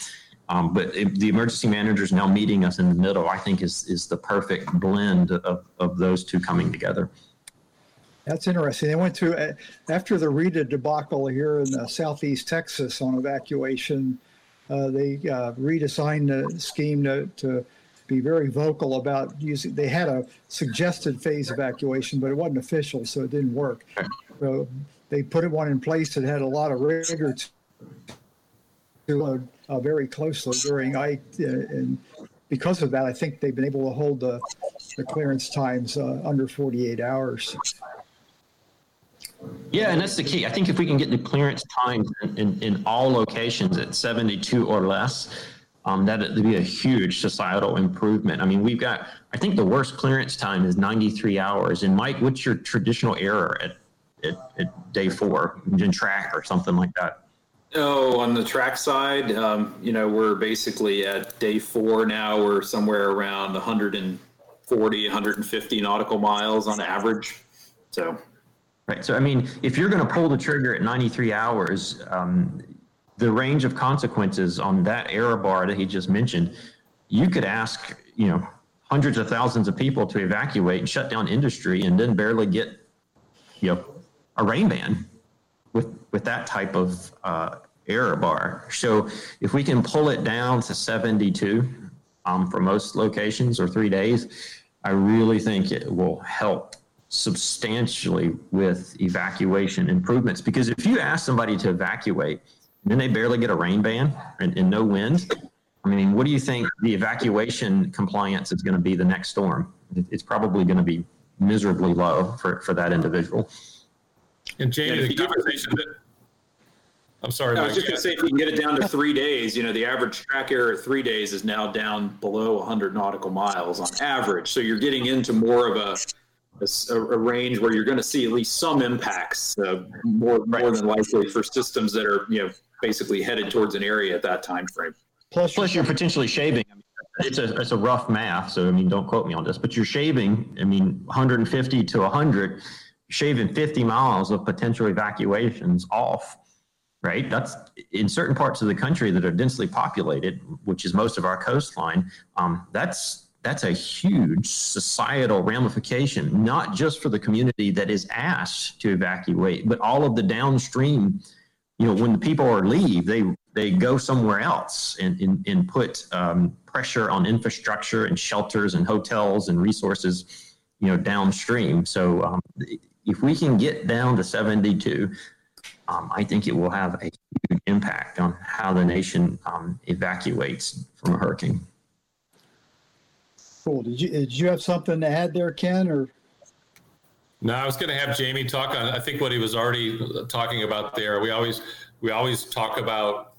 Um, but it, the emergency managers now meeting us in the middle, I think, is is the perfect blend of, of those two coming together. That's interesting. They went through after the Rita debacle here in uh, southeast Texas on evacuation. Uh, they uh, redesigned the scheme to, to be very vocal about using. They had a suggested phase evacuation, but it wasn't official, so it didn't work. So they put one in place that had a lot of rigor to uh, uh, very closely during I uh, and because of that, I think they've been able to hold the, the clearance times uh, under 48 hours. Yeah, and that's the key. I think if we can get the clearance times in, in, in all locations at 72 or less, um, that would be a huge societal improvement. I mean, we've got, I think the worst clearance time is 93 hours. And Mike, what's your traditional error at, at, at day four in track or something like that? Oh, on the track side, um, you know, we're basically at day four now. We're somewhere around 140, 150 nautical miles on average. So Right. So, I mean, if you're going to pull the trigger at 93 hours, um, the range of consequences on that error bar that he just mentioned, you could ask, you know, hundreds of thousands of people to evacuate and shut down industry and then barely get, you know, a rain ban with, with that type of uh, error bar. So if we can pull it down to 72 um, for most locations or three days, I really think it will help substantially with evacuation improvements. Because if you ask somebody to evacuate and then they barely get a rain ban and, and no wind, I mean, what do you think the evacuation compliance is going to be the next storm? It's probably going to be miserably low for, for that individual. And Jamie, the conversation that I'm sorry. I was just going to say, if you can get it down to three days, you know, the average track error at three days is now down below 100 nautical miles on average. So you're getting into more of a a, a, range where you're going to see at least some impacts, uh, more right. more than likely for systems that are you know basically headed towards an area at that time frame. Plus, plus you're potentially shaving. I mean, it's a it's a rough math, so I mean, don't quote me on this, but you're shaving. I mean, 150 to 100, shaving 50 miles of potential evacuations off. Right, that's in certain parts of the country that are densely populated, which is most of our coastline. Um, that's that's a huge societal ramification, not just for the community that is asked to evacuate, but all of the downstream. You know, when the people are leave, they they go somewhere else and and, and put um, pressure on infrastructure and shelters and hotels and resources, you know, downstream. So um, if we can get down to 72, um, I think it will have a huge impact on how the nation um, evacuates from a hurricane. Cool. Did you did you have something to add there, Ken? Or no, I was going to have Jamie talk on. I think what he was already talking about there. We always we always talk about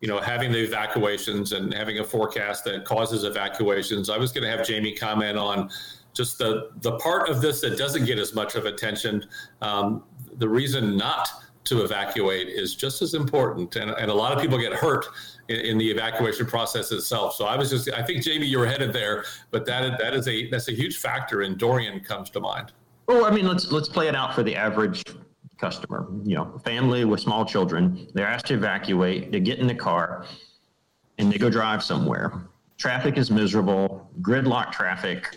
you know having the evacuations and having a forecast that causes evacuations. I was going to have Jamie comment on just the the part of this that doesn't get as much of attention. Um, the reason not to evacuate is just as important, and, and a lot of people get hurt in, in, the evacuation process itself. So I was just, I think Jamie, you were headed there, but that that is a that's a huge factor. And Dorian comes to mind. Well, I mean, let's let's play it out for the average customer. You know, family with small children. They're asked to evacuate. They get in the car, and they go drive somewhere. Traffic is miserable. Gridlock traffic.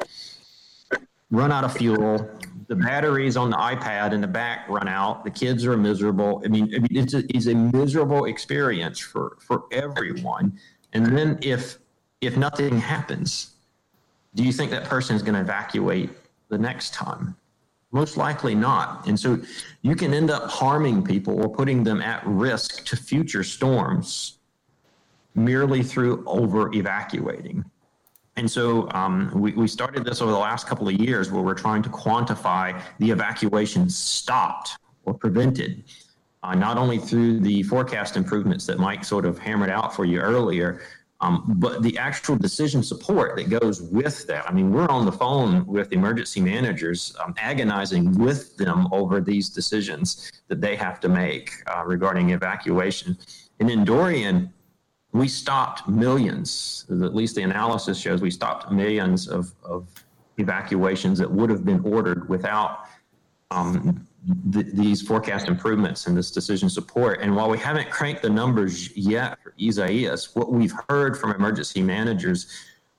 Run out of fuel the batteries on the iPad in the back run out. The kids are miserable. I mean, I mean it's, a, it's a miserable experience for, for everyone. And then if if nothing happens, do you think that person is going to evacuate the next time? Most likely not. And so you can end up harming people or putting them at risk to future storms merely through over evacuating. And so um, we, we started this over the last couple of years where we're trying to quantify the evacuations stopped or prevented, uh, not only through the forecast improvements that Mike sort of hammered out for you earlier, um, but the actual decision support that goes with that. I mean, we're on the phone with emergency managers, um, agonizing with them over these decisions that they have to make uh, regarding evacuation. And in Dorian, we stopped millions, at least the analysis shows we stopped millions of, of evacuations that would have been ordered without um, th- these forecast improvements and this decision support. And while we haven't cranked the numbers yet for Isaias, what we've heard from emergency managers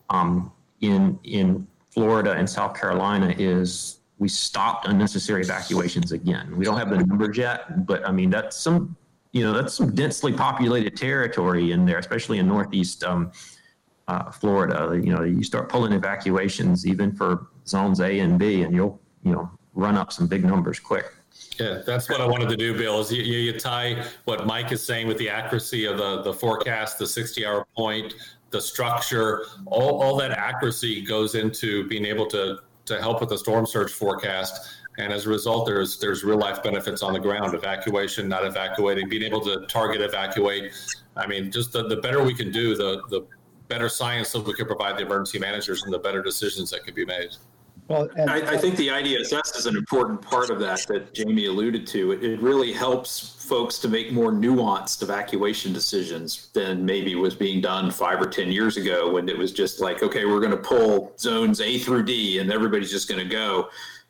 um, in in Florida and South Carolina is we stopped unnecessary evacuations again. We don't have the numbers yet, but I mean that's some you know that's some densely populated territory in there, especially in northeast um, uh, Florida. You know, you start pulling evacuations even for zones A and B, and you'll you know run up some big numbers quick. Yeah, that's what I wanted to do, Bill. Is you, you tie what Mike is saying with the accuracy of the the forecast, the sixty hour point, the structure, all all that accuracy goes into being able to to help with the storm surge forecast and as a result, there's there's real life benefits on the ground: evacuation, not evacuating, being able to target evacuate. I mean, just the, the better we can do, the the better science that we can provide the emergency managers, and the better decisions that can be made. Well, and- I, I, think the IDSS is an important part of that that Jamie alluded to. It, it really helps folks to make more nuanced evacuation decisions than maybe was being done five or 10 years ago when it was just like, okay, we're going to pull zones A through D and everybody's just going to go.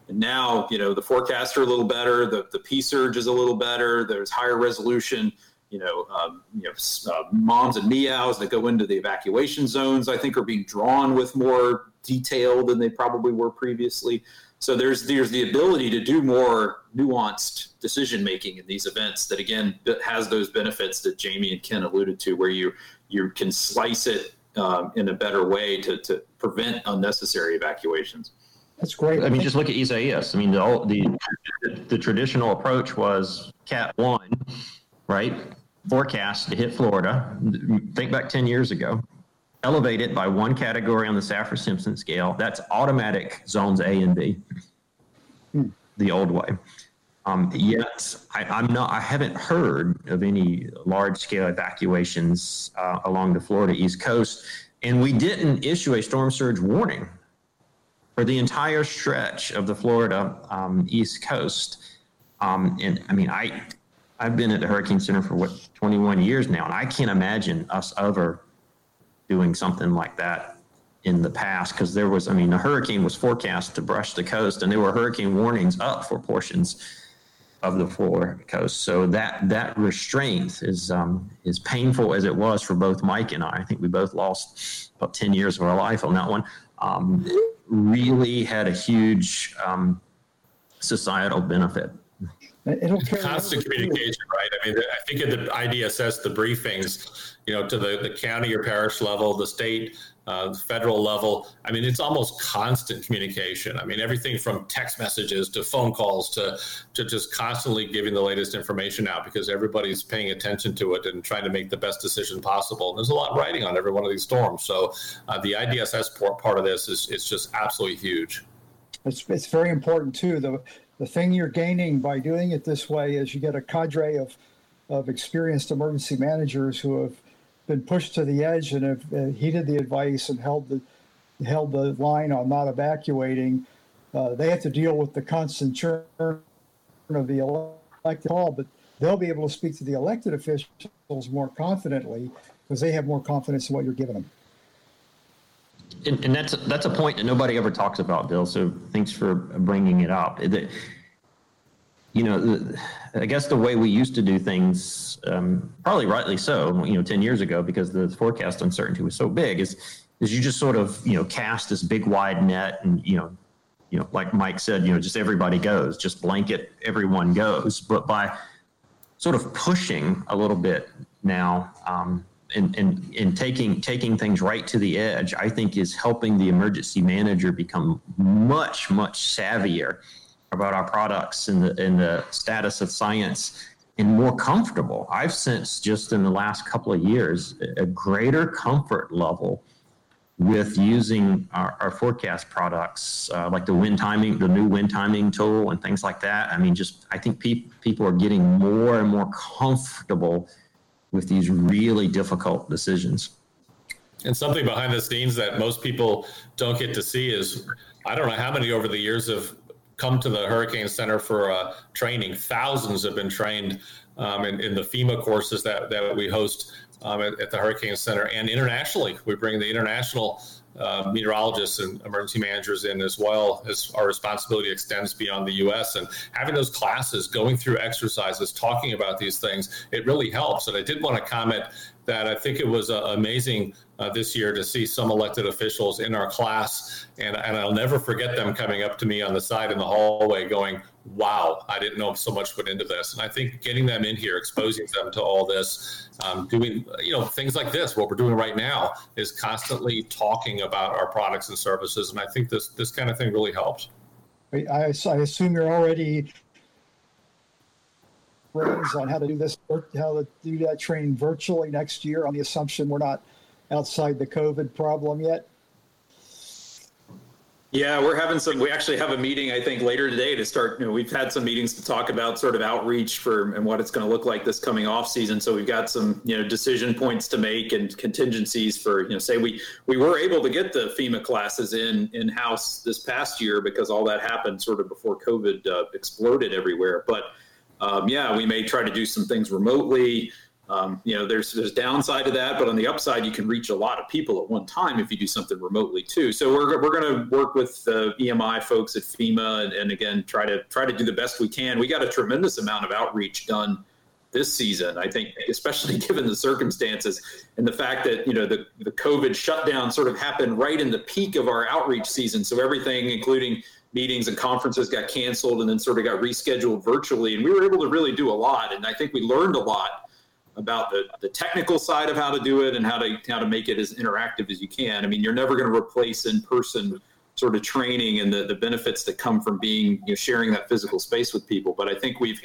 And now, you know, the forecasts are a little better, the, the P surge is a little better, there's higher resolution, you know, um, you know, uh, MOMs and MEOWs that go into the evacuation zones, I think are being drawn with more detail than they probably were previously. So there's there's the ability to do more nuanced decision making in these events that again has those benefits that Jamie and Ken alluded to, where you you can slice it um, in a better way to, to prevent unnecessary evacuations. That's great. I mean, just look at Isaias. I mean, the the the traditional approach was Cat One, right? Forecast to hit Florida. Think back ten years ago. Elevate it by one category on the Saffir Simpson scale. That's automatic zones A and B. Hmm. The old way. Um, yet I, am not. I haven't heard of any large scale evacuations uh, along the Florida East Coast, and we didn't issue a storm surge warning for the entire stretch of the Florida um, East Coast. Um, and I mean, I I've been at the Hurricane Center for what 21 years now, and I can't imagine us ever doing something like that in the past because there was, I mean, a hurricane was forecast to brush the coast, and there were hurricane warnings up for portions of the Florida coast. So that that restraint is um, is painful as it was for both Mike and I. I think we both lost about 10 years of our life on that one. Um, really had a huge um, societal benefit. It'll constant communication, right? I mean, I think at the IDSS, the briefings, you know, to the, the county or parish level, the state, uh, federal level. I mean, it's almost constant communication. I mean, everything from text messages to phone calls to to just constantly giving the latest information out because everybody's paying attention to it and trying to make the best decision possible. And there's a lot writing on every one of these storms. So uh, the IDSS part of this is is just absolutely huge. It's it's very important too. The the thing you're gaining by doing it this way is you get a cadre of of experienced emergency managers who have been pushed to the edge and have uh, heeded the advice and held the held the line on not evacuating. Uh, they have to deal with the constant churn of the elected hall, but they'll be able to speak to the elected officials more confidently because they have more confidence in what you're giving them. And, and, that's that's a point that nobody ever talks about, Bill. So thanks for bringing it up. That you know, I guess the way we used to do things, um, probably rightly so, you know, 10 years ago, because the forecast uncertainty was so big, is is you just sort of, you know, cast this big wide net and, you know, you know, like Mike said, you know, just everybody goes, just blanket everyone goes. But by sort of pushing a little bit now, um, and, and, and taking taking things right to the edge, I think is helping the emergency manager become much, much savvier about our products and the, and the status of science and more comfortable. I've sensed just in the last couple of years a greater comfort level with using our, our forecast products, uh, like the wind timing, the new wind timing tool, and things like that. I mean, just I think pe- people are getting more and more comfortable with these really difficult decisions. And something behind the scenes that most people don't get to see is I don't know how many over the years have come to the Hurricane Center for uh, training. Thousands have been trained um, in, in, the FEMA courses that, that we host um, at, at, the Hurricane Center and internationally. We bring the international uh, meteorologists and emergency managers in as well as our responsibility extends beyond the U.S. And having those classes, going through exercises, talking about these things, it really helps. And I did want to comment that I think it was uh, amazing uh, this year to see some elected officials in our class. And, and I'll never forget them coming up to me on the side in the hallway going, wow, I didn't know so much went into this. And I think getting them in here, exposing them to all this, um, doing, you know, things like this, what we're doing right now is constantly talking about our products and services. And I think this, this kind of thing really helps. I, I assume you're already on how to do this, how to do that training virtually next year on the assumption we're not outside the COVID problem yet? Yeah, we're having some. We actually have a meeting, I think, later today to start. You know, we've had some meetings to talk about sort of outreach for and what it's going to look like this coming off season. So we've got some, you know, decision points to make and contingencies for, you know, say we we were able to get the FEMA classes in in house this past year because all that happened sort of before COVID uh, exploded everywhere. But um, yeah, we may try to do some things remotely. Um, you know, there's there's downside to that, but on the upside, you can reach a lot of people at one time if you do something remotely too. So we're, we're going to work with the EMI folks at FEMA and, and, again try to try to do the best we can. We got a tremendous amount of outreach done this season. I think, especially [LAUGHS] given the circumstances and the fact that you know the the COVID shutdown sort of happened right in the peak of our outreach season. So everything, including meetings and conferences, got canceled and then sort of got rescheduled virtually, and we were able to really do a lot. And I think we learned a lot about the, the technical side of how to do it and how to how to make it as interactive as you can. I mean, you're never going to replace in person sort of training and the, the benefits that come from being you know, sharing that physical space with people. But I think we've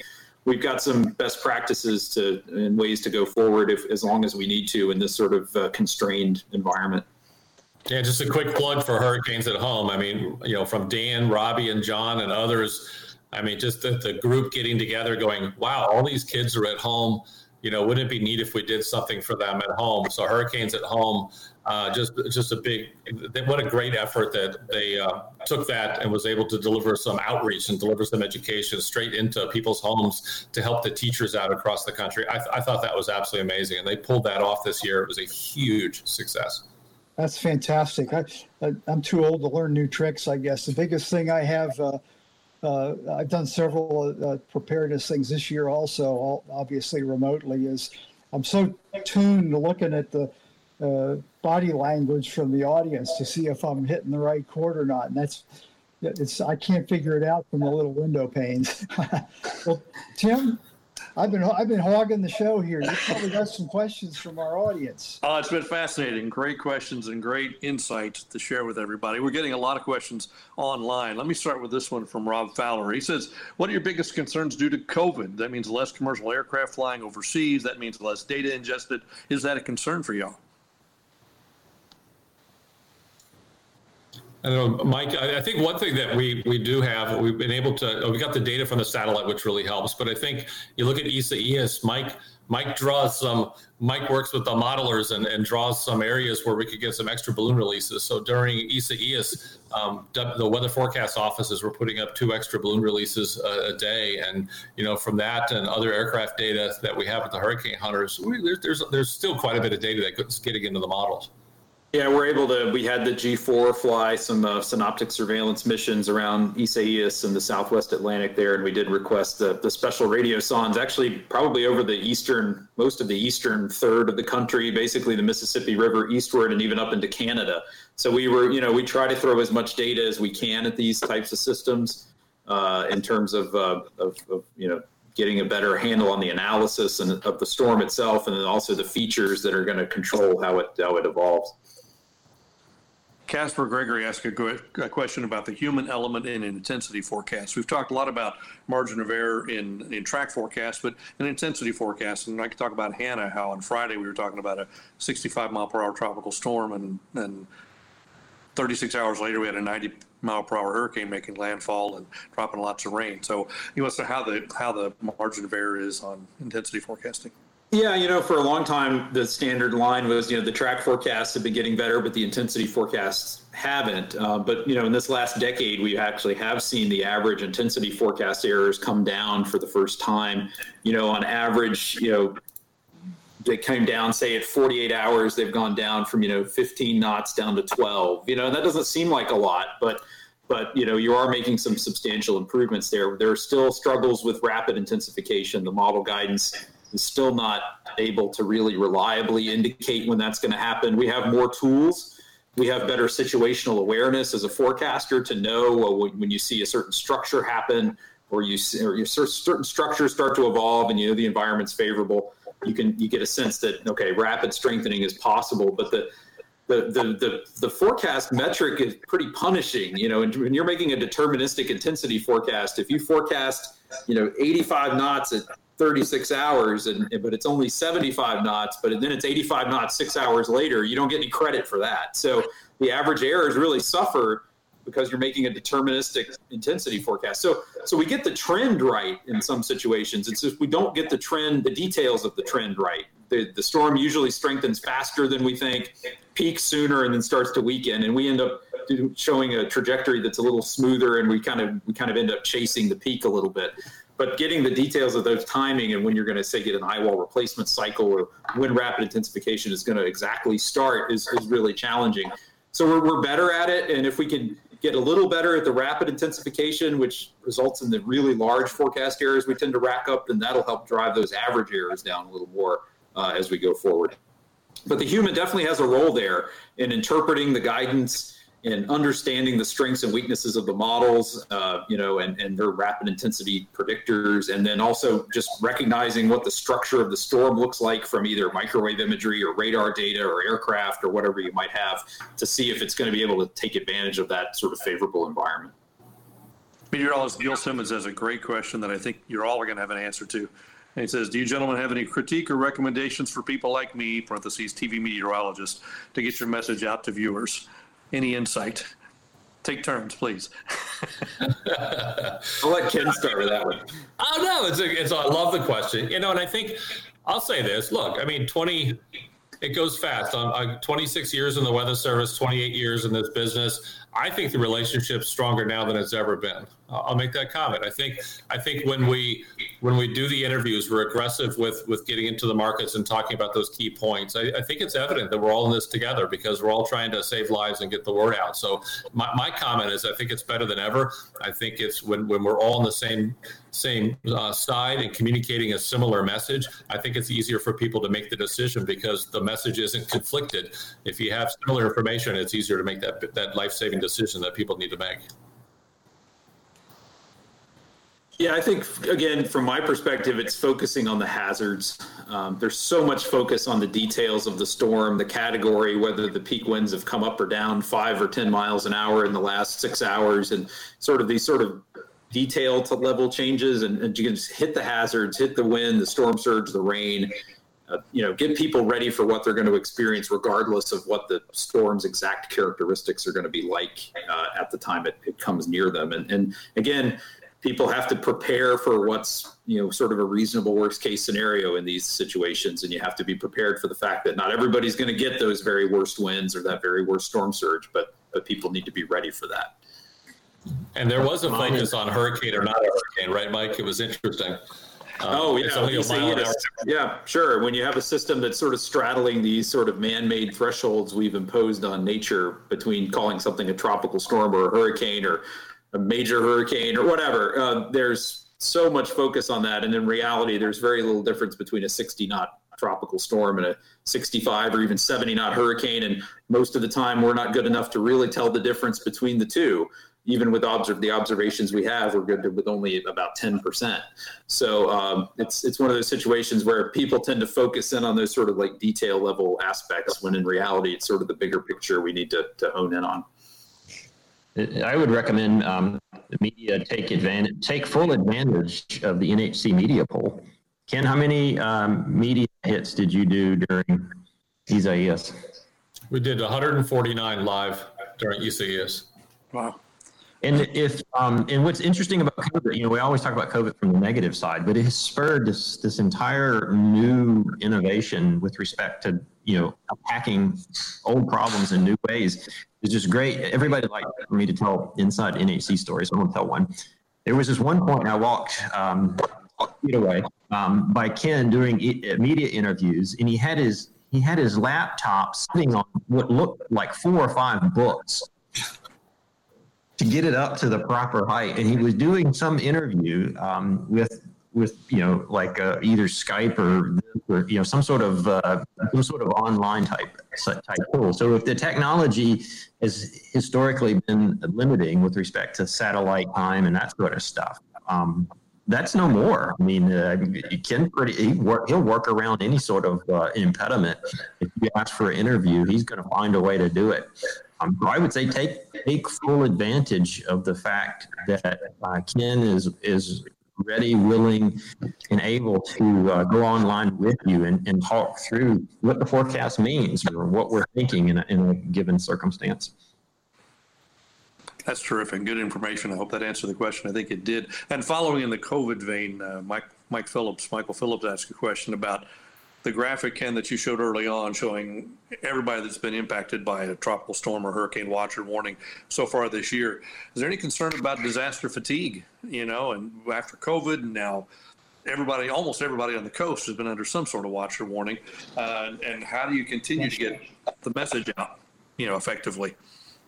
we've got some best practices to and ways to go forward if as long as we need to in this sort of uh, constrained environment. Yeah, just a quick plug for Hurricanes at Home. I mean, you know, from Dan, Robbie, and John and others. I mean, just the, the group getting together, going, "Wow, all these kids are at home." You know, wouldn't it be neat if we did something for them at home? So hurricanes at home, uh, just just a big, what a great effort that they uh, took that and was able to deliver some outreach and deliver some education straight into people's homes to help the teachers out across the country. I, th- I thought that was absolutely amazing, and they pulled that off this year. It was a huge success. That's fantastic. I, I, am too old to learn new tricks. I guess the biggest thing I have. Uh, uh, I've done several uh, preparedness things this year also, obviously remotely, is I'm so tuned to looking at the uh, body language from the audience to see if I'm hitting the right chord or not. And that's, it's, I can't figure it out from the little window panes. [LAUGHS] well, Tim, I've been I've been hogging the show here. You probably got some questions from our audience. Oh, it's been fascinating. Great questions and great insights to share with everybody. We're getting a lot of questions online. Let me start with this one from Rob Fowler. He says, "What are your biggest concerns due to COVID? That means less commercial aircraft flying overseas. That means less data ingested. Is that a concern for y'all?" I don't know, Mike. I, think one thing that we we do have, we've been able to. We got the data from the satellite, which really helps. But I think you look at Isaias Mike. Mike draws some. Mike works with the modelers and, and draws some areas where we could get some extra balloon releases. So during Isaias um, the weather forecast offices were putting up two extra balloon releases a, a, day, and you know from that and other aircraft data that we have with the hurricane hunters, we, there's, there's there's still quite a bit of data that's getting into the models. Yeah, we're able to. We had the G4 fly some uh, synoptic surveillance missions around Isaias and the Southwest Atlantic there, and we did request the, the special radio sondes. Actually, probably over the eastern, most of the eastern third of the country, basically the Mississippi River eastward, and even up into Canada. So we were, you know, we try to throw as much data as we can at these types of systems uh, in terms of, uh, of, of, you know, getting a better handle on the analysis and of the storm itself, and then also the features that are going to control how it how it evolves. Casper Gregory asked a, a, question about the human element in an intensity forecast. We've talked a lot about margin of error in, in track forecasts, but in intensity forecasts, and I could talk about Hanna, how on Friday we were talking about a 65 mile per hour tropical storm, and, and 36 hours later, we had a 90 mile per hour hurricane making landfall and dropping lots of rain. So he wants to know how the how the margin of error is on intensity forecasting. Yeah, you know, for a long time, the standard line was, you know, the track forecasts have been getting better, but the intensity forecasts haven't. Uh, but, you know, in this last decade, we actually have seen the average intensity forecast errors come down for the first time. You know, on average, you know, they came down, say at 48 hours, they've gone down from, you know, 15 knots down to 12. You know, and that doesn't seem like a lot, but but you know you are making some substantial improvements there. There are still struggles with rapid intensification. The model guidance is still not able to really reliably indicate when that's going to happen. We have more tools. We have better situational awareness as a forecaster to know when you see a certain structure happen or you see, or certain structures start to evolve and you know the environment's favorable. You can you get a sense that okay, rapid strengthening is possible, but the the, the, the, the forecast metric is pretty punishing. You know, when you're making a deterministic intensity forecast, if you forecast, you know, 85 knots at 36 hours, and but it's only 75 knots, but then it's 85 knots six hours later. You don't get any credit for that. So the average errors really suffer because you're making a deterministic intensity forecast. So so we get the trend right in some situations. It's just we don't get the trend, the details of the trend right. The the storm usually strengthens faster than we think, peaks sooner, and then starts to weaken, and we end up showing a trajectory that's a little smoother, and we kind of we kind of end up chasing the peak a little bit but getting the details of those timing and when you're going to say get an eyewall replacement cycle or when rapid intensification is going to exactly start is, is really challenging. So we're, we're better at it. And if we can get a little better at the rapid intensification, which results in the really large forecast errors we tend to rack up, then that'll help drive those average errors down a little more uh, as we go forward. But the human definitely has a role there in interpreting the guidance in understanding the strengths and weaknesses of the models, uh, you know, and, and their rapid intensity predictors, and then also just recognizing what the structure of the storm looks like from either microwave imagery or radar data or aircraft or whatever you might have to see if it's going to be able to take advantage of that sort of favorable environment. Meteorologist Gil Simmons has a great question that I think you're all going to have an answer to. And he says, Do you gentlemen have any critique or recommendations for people like me, parentheses, TV meteorologist, to get your message out to viewers? Any insight? Take turns, please. [LAUGHS] I'll let Ken start with that one. Oh no, it's a, it's. A, I love the question. You know, and I think I'll say this. Look, I mean, twenty. It goes fast. I'm, I'm 26 years in the weather service, 28 years in this business. I think the relationship's stronger now than it's ever been. I'll make that comment. I think I think when we when we do the interviews, we're aggressive with with getting into the markets and talking about those key points. I, I, think it's evident that we're all in this together because we're all trying to save lives and get the word out. So my, my comment is I think it's better than ever. I think it's when when we're all on the same same uh, side and communicating a similar message. I think it's easier for people to make the decision because the message isn't conflicted. If you have similar information, it's easier to make that that life saving decision that people need to make. Yeah, I think again, from my perspective, it's focusing on the hazards. Um, there's so much focus on the details of the storm, the category, whether the peak winds have come up or down five or ten miles an hour in the last six hours, and sort of these sort of detail to level changes, and, and you can just hit the hazards, hit the wind, the storm surge, the rain, uh, you know, get people ready for what they're going to experience, regardless of what the storm's exact characteristics are going to be like uh, at the time it, it comes near them. And, and again, people have to prepare for what's you know sort of a reasonable worst case scenario in these situations, and you have to be prepared for the fact that not everybody's going to get those very worst winds or that very worst storm surge, but but people need to be ready for that. And there was a focus on hurricane or not a hurricane, right, Mike? It was interesting. Um, oh yeah, say, yeah, sure. When you have a system that's sort of straddling these sort of man-made thresholds we've imposed on nature between calling something a tropical storm or a hurricane or a major hurricane or whatever, uh, there's so much focus on that, and in reality, there's very little difference between a 60 knot tropical storm and a 65 or even 70 knot hurricane. And most of the time, we're not good enough to really tell the difference between the two even with observe the observations we have, we're good with only about 10%. So um, it's it's one of those situations where people tend to focus in on those sort of like detail level aspects, when in reality, it's sort of the bigger picture we need to, to hone in on. I would recommend um, the media take advantage, take full advantage of the NHC media poll. Ken, how many um, media hits did you do during Isaias? We did 149 live during Isaias. Wow. And if um, and what's interesting about COVID, you know, we always talk about COVID from the negative side, but it has spurred this this entire new innovation with respect to you know attacking old problems in new ways. It's just great. Everybody likes for me to tell inside NHC stories. I'm gonna tell one. There was this one point I walked um, feet away um, by Ken doing e- media interviews, and he had his he had his laptop sitting on what looked like four or five books to get it up to the proper height. And he was doing some interview um, with with you know like uh, either Skype or, or you know some sort of uh, some sort of online type type tool. So if the technology has historically been limiting with respect to satellite time and that sort of stuff. Um, that's no more. I mean, uh, Ken pretty he work, he'll work around any sort of uh, impediment. If you ask for an interview, he's going to find a way to do it. Um, I would say take take full advantage of the fact that uh, Ken is is ready, willing, and able to uh, go online with you and, and talk through what the forecast means or what we're thinking in a, in a given circumstance. That's terrific. Good information. I hope that answered the question. I think it did. And following in the COVID vein, uh, Mike Mike Phillips, Michael Phillips asked a question about the graphic, Ken, that you showed early on, showing everybody that's been impacted by a tropical storm or hurricane watch or warning so far this year. Is there any concern about disaster fatigue? You know, and after COVID, and now everybody, almost everybody on the coast has been under some sort of watch or warning. Uh, and how do you continue to get the message out, you know, effectively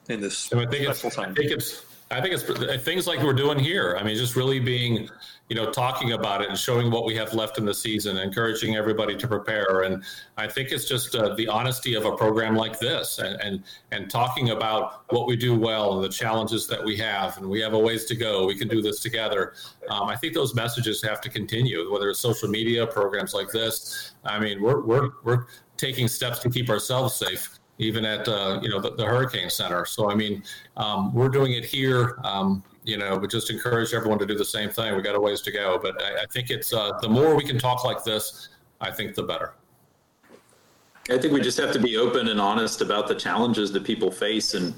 in this I think special time? I think it's, I think it's things like we're doing here. I mean, just really being, you know, talking about it and showing what we have left in the season, encouraging everybody to prepare. And I think it's just uh, the honesty of a program like this, and, and and talking about what we do well and the challenges that we have, and we have a ways to go. We can do this together. Um, I think those messages have to continue, whether it's social media programs like this. I mean, we're we're we're taking steps to keep ourselves safe even at uh, you know the, the, Hurricane Center. So I mean, um, we're doing it here. Um, you know, but just encourage everyone to do the same thing. We got a ways to go, but I, I think it's uh, the more we can talk like this, I think the better. I think we just have to be open and honest about the challenges that people face and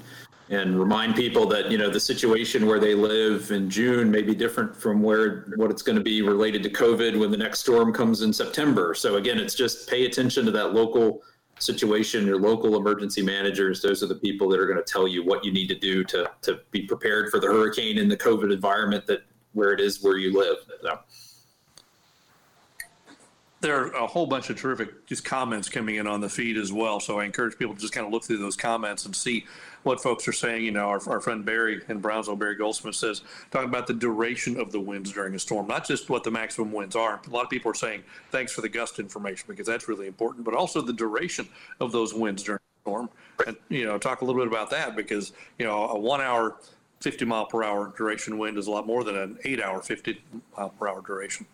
and remind people that you know the situation where they live in June may be different from where what it's going to be related to COVID when the next storm comes in September. So again, it's just pay attention to that local situation, your local emergency managers, those are the people that are going to tell you what you need to do to, to be prepared for the hurricane in the COVID environment that where it is where you live. So. There are a whole bunch of terrific just comments coming in on the feed as well. So I encourage people to just kind of look through those comments and see what folks are saying. You know, our, our friend Barry in Brownsville, Barry Goldsmith says, talking about the duration of the winds during a storm, not just what the maximum winds are. A lot of people are saying, thanks for the gust information because that's really important, but also the duration of those winds during a storm. And, you know, talk a little bit about that because, you know, a one hour, 50 mile per hour duration wind is a lot more than an eight hour, 50 mile per hour duration.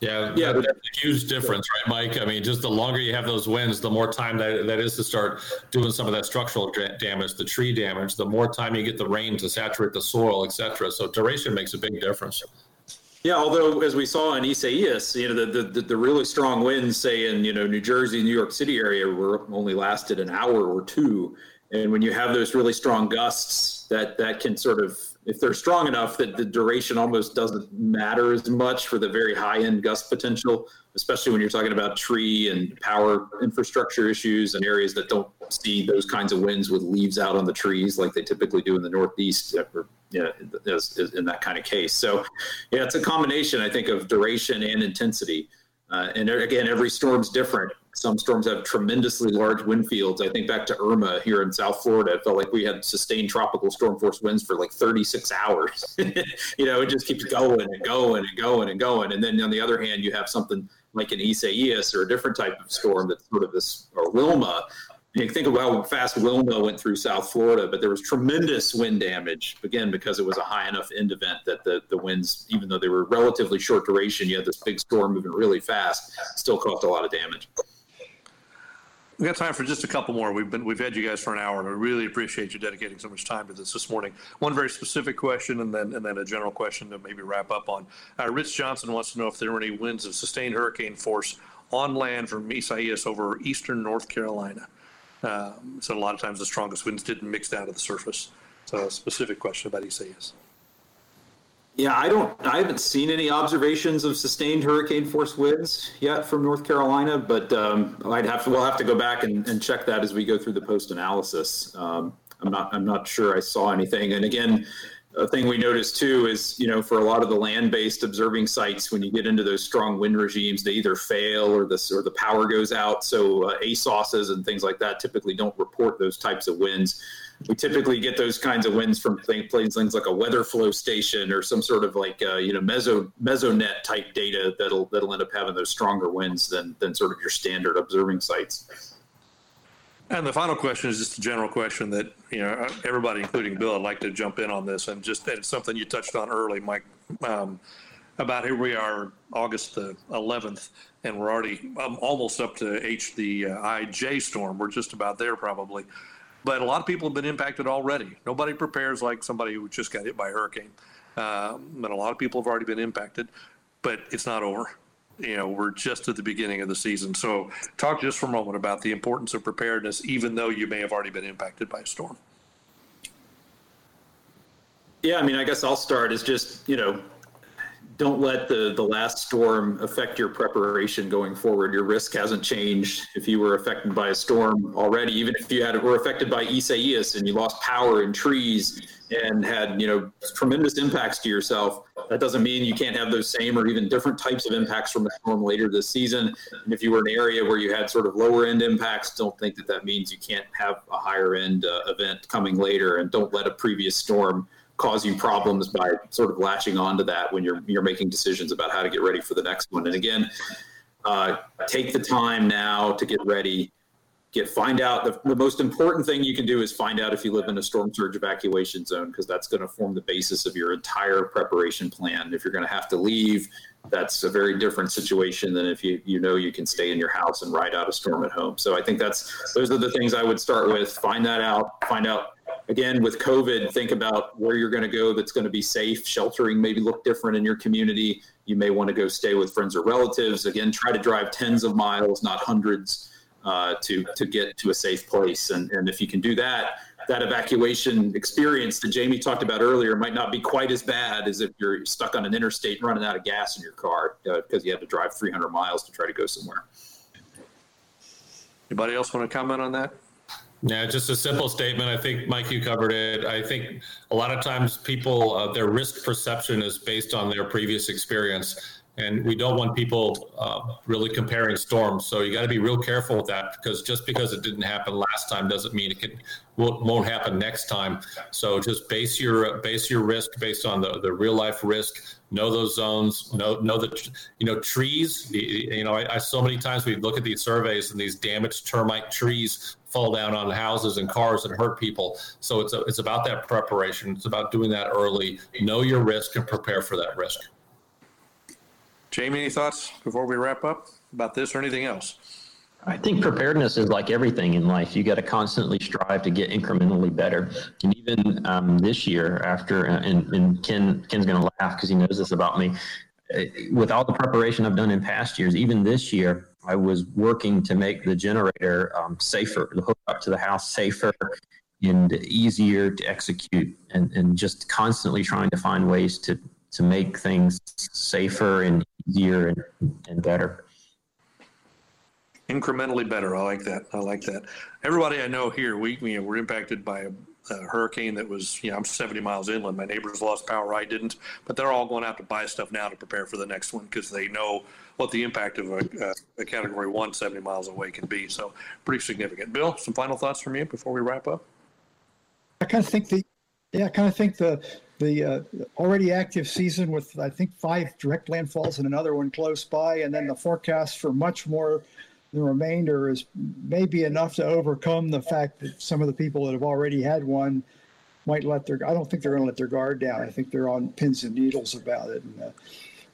Yeah, yeah, that's a huge difference, right, Mike? I mean, just the longer you have those winds, the more time that, that is to start doing some of that structural damage, the tree damage, the more time you get the rain to saturate the soil, et cetera. So duration makes a big difference. Yeah, although as we saw in Isaias, you know, the, the, the really strong winds, say in, you know, New Jersey, New York City area were only lasted an hour or two. And when you have those really strong gusts, that, that can sort of if they're strong enough that the duration almost doesn't matter as much for the very high end gust potential, especially when you're talking about tree and power infrastructure issues and areas that don't see those kinds of winds with leaves out on the trees like they typically do in the Northeast, or, yeah, in that kind of case. So, yeah, it's a combination, I think, of duration and intensity. Uh, and again, every storm's different. Some storms have tremendously large wind fields. I think back to Irma here in South Florida. It felt like we had sustained tropical storm force winds for like 36 hours. [LAUGHS] you know, it just keeps going and going and going and going. And then on the other hand, you have something like an Isaias or a different type of storm that's sort of this, or Wilma. You think of how fast Wilma went through South Florida, but there was tremendous wind damage, again, because it was a high enough end event that the, the winds, even though they were relatively short duration, you had this big storm moving really fast, still caused a lot of damage. We got time for just a couple more. We've been we've had you guys for an hour, and I really appreciate you dedicating so much time to this this morning. One very specific question, and then and then a general question to maybe wrap up on. Uh, Rich Johnson wants to know if there were any winds of sustained hurricane force on land from Isaias over eastern North Carolina. Um, so a lot of times the strongest winds didn't mix down to the surface. So a specific question about Isaias. Yeah, I don't. I haven't seen any observations of sustained hurricane force winds yet from North Carolina, but um, I'd have to. We'll have to go back and, and check that as we go through the post analysis. Um, I'm not. I'm not sure I saw anything. And again, a thing we noticed too is you know for a lot of the land-based observing sites, when you get into those strong wind regimes, they either fail or the or the power goes out. So uh, and things like that typically don't report those types of winds we typically get those kinds of winds from things, things like a weather flow station or some sort of like uh, you know meso mesonet type data that'll that'll end up having those stronger winds than than sort of your standard observing sites. And the final question is just a general question that you know everybody, including Bill, I'd like to jump in on this, and just it's something you touched on early, Mike, um, about here we are August the 11th, and we're already um, almost up to H the uh, IJ storm. We're just about there probably. But a lot of people have been impacted already. Nobody prepares like somebody who just got hit by a hurricane. Um, and a lot of people have already been impacted, but it's not over. You know, we're just at the beginning of the season. So, talk just for a moment about the importance of preparedness, even though you may have already been impacted by a storm. Yeah, I mean, I guess I'll start. Is just you know, don't let the the last storm affect your preparation going forward. Your risk hasn't changed. If you were affected by a storm already, even if you had were affected by Isaias and you lost power and trees and had you know tremendous impacts to yourself, that doesn't mean you can't have those same or even different types of impacts from a storm later this season. And if you were an area where you had sort of lower end impacts, don't think that that means you can't have a higher end uh, event coming later. And don't let a previous storm cause you problems by sort of latching onto that when you're you're making decisions about how to get ready for the next one. And again, uh, take the time now to get ready. Get find out the, the most important thing you can do is find out if you live in a storm surge evacuation zone because that's going to form the basis of your entire preparation plan. If you're going to have to leave, that's a very different situation than if you you know you can stay in your house and ride out a storm at home. So I think that's those are the things I would start with. Find that out. Find out again with covid think about where you're going to go that's going to be safe sheltering maybe look different in your community you may want to go stay with friends or relatives again try to drive tens of miles not hundreds uh, to to get to a safe place and, and if you can do that that evacuation experience that jamie talked about earlier might not be quite as bad as if you're stuck on an interstate running out of gas in your car because uh, you had to drive 300 miles to try to go somewhere anybody else want to comment on that yeah, just a simple statement. I think, Mike, you covered it. I think a lot of times people, uh, their risk perception is based on their previous experience. And we don't want people uh, really comparing storms. So you got to be real careful with that because just because it didn't happen last time doesn't mean it can won't, happen next time. So just base your base your risk based on the, the real life risk. Know those zones. Know know that you know trees. You know, I, I so many times we look at these surveys and these damaged termite trees fall down on houses and cars and hurt people. So it's a, it's about that preparation. It's about doing that early. Know your risk and prepare for that risk. Jamie, any thoughts before we wrap up about this or anything else? I think preparedness is like everything in life. You got to constantly strive to get incrementally better. And even um, this year, after uh, and, and Ken Ken's going to laugh because he knows this about me. Uh, with all the preparation I've done in past years, even this year, I was working to make the generator um, safer, the hookup to the house safer and easier to execute, and, and just constantly trying to find ways to, to make things safer and easier and, and better. Incrementally better. I like that. I like that. Everybody I know here, we you we're impacted by a a hurricane that was, you know, I'm 70 miles inland. My neighbors lost power. I didn't, but they're all going out to buy stuff now to prepare for the next one because they know what the impact of a, a, category one 70 miles away can be. So pretty significant. Bill, some final thoughts from you before we wrap up? I kind of think the, yeah, I kind of think the, the uh, already active season with I think five direct landfalls and another one close by, and then the forecast for much more the remainder is maybe enough to overcome the fact that some of the people that have already had one might let their I don't think they're going to let their guard down. I think they're on pins and needles about it. And uh,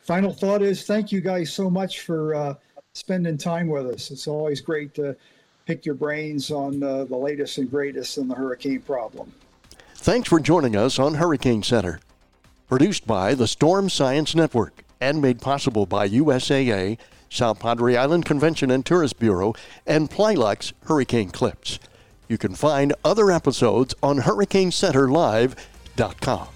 final thought is thank you guys so much for uh, spending time with us. It's always great to pick your brains on uh, the latest and greatest in the hurricane problem. Thanks for joining us on Hurricane Center. Produced by the Storm Science Network and made possible by USAA South Padre Island Convention and Tourist Bureau, and PlyLox Hurricane Clips. You can find other episodes on HurricaneCenterLive.com.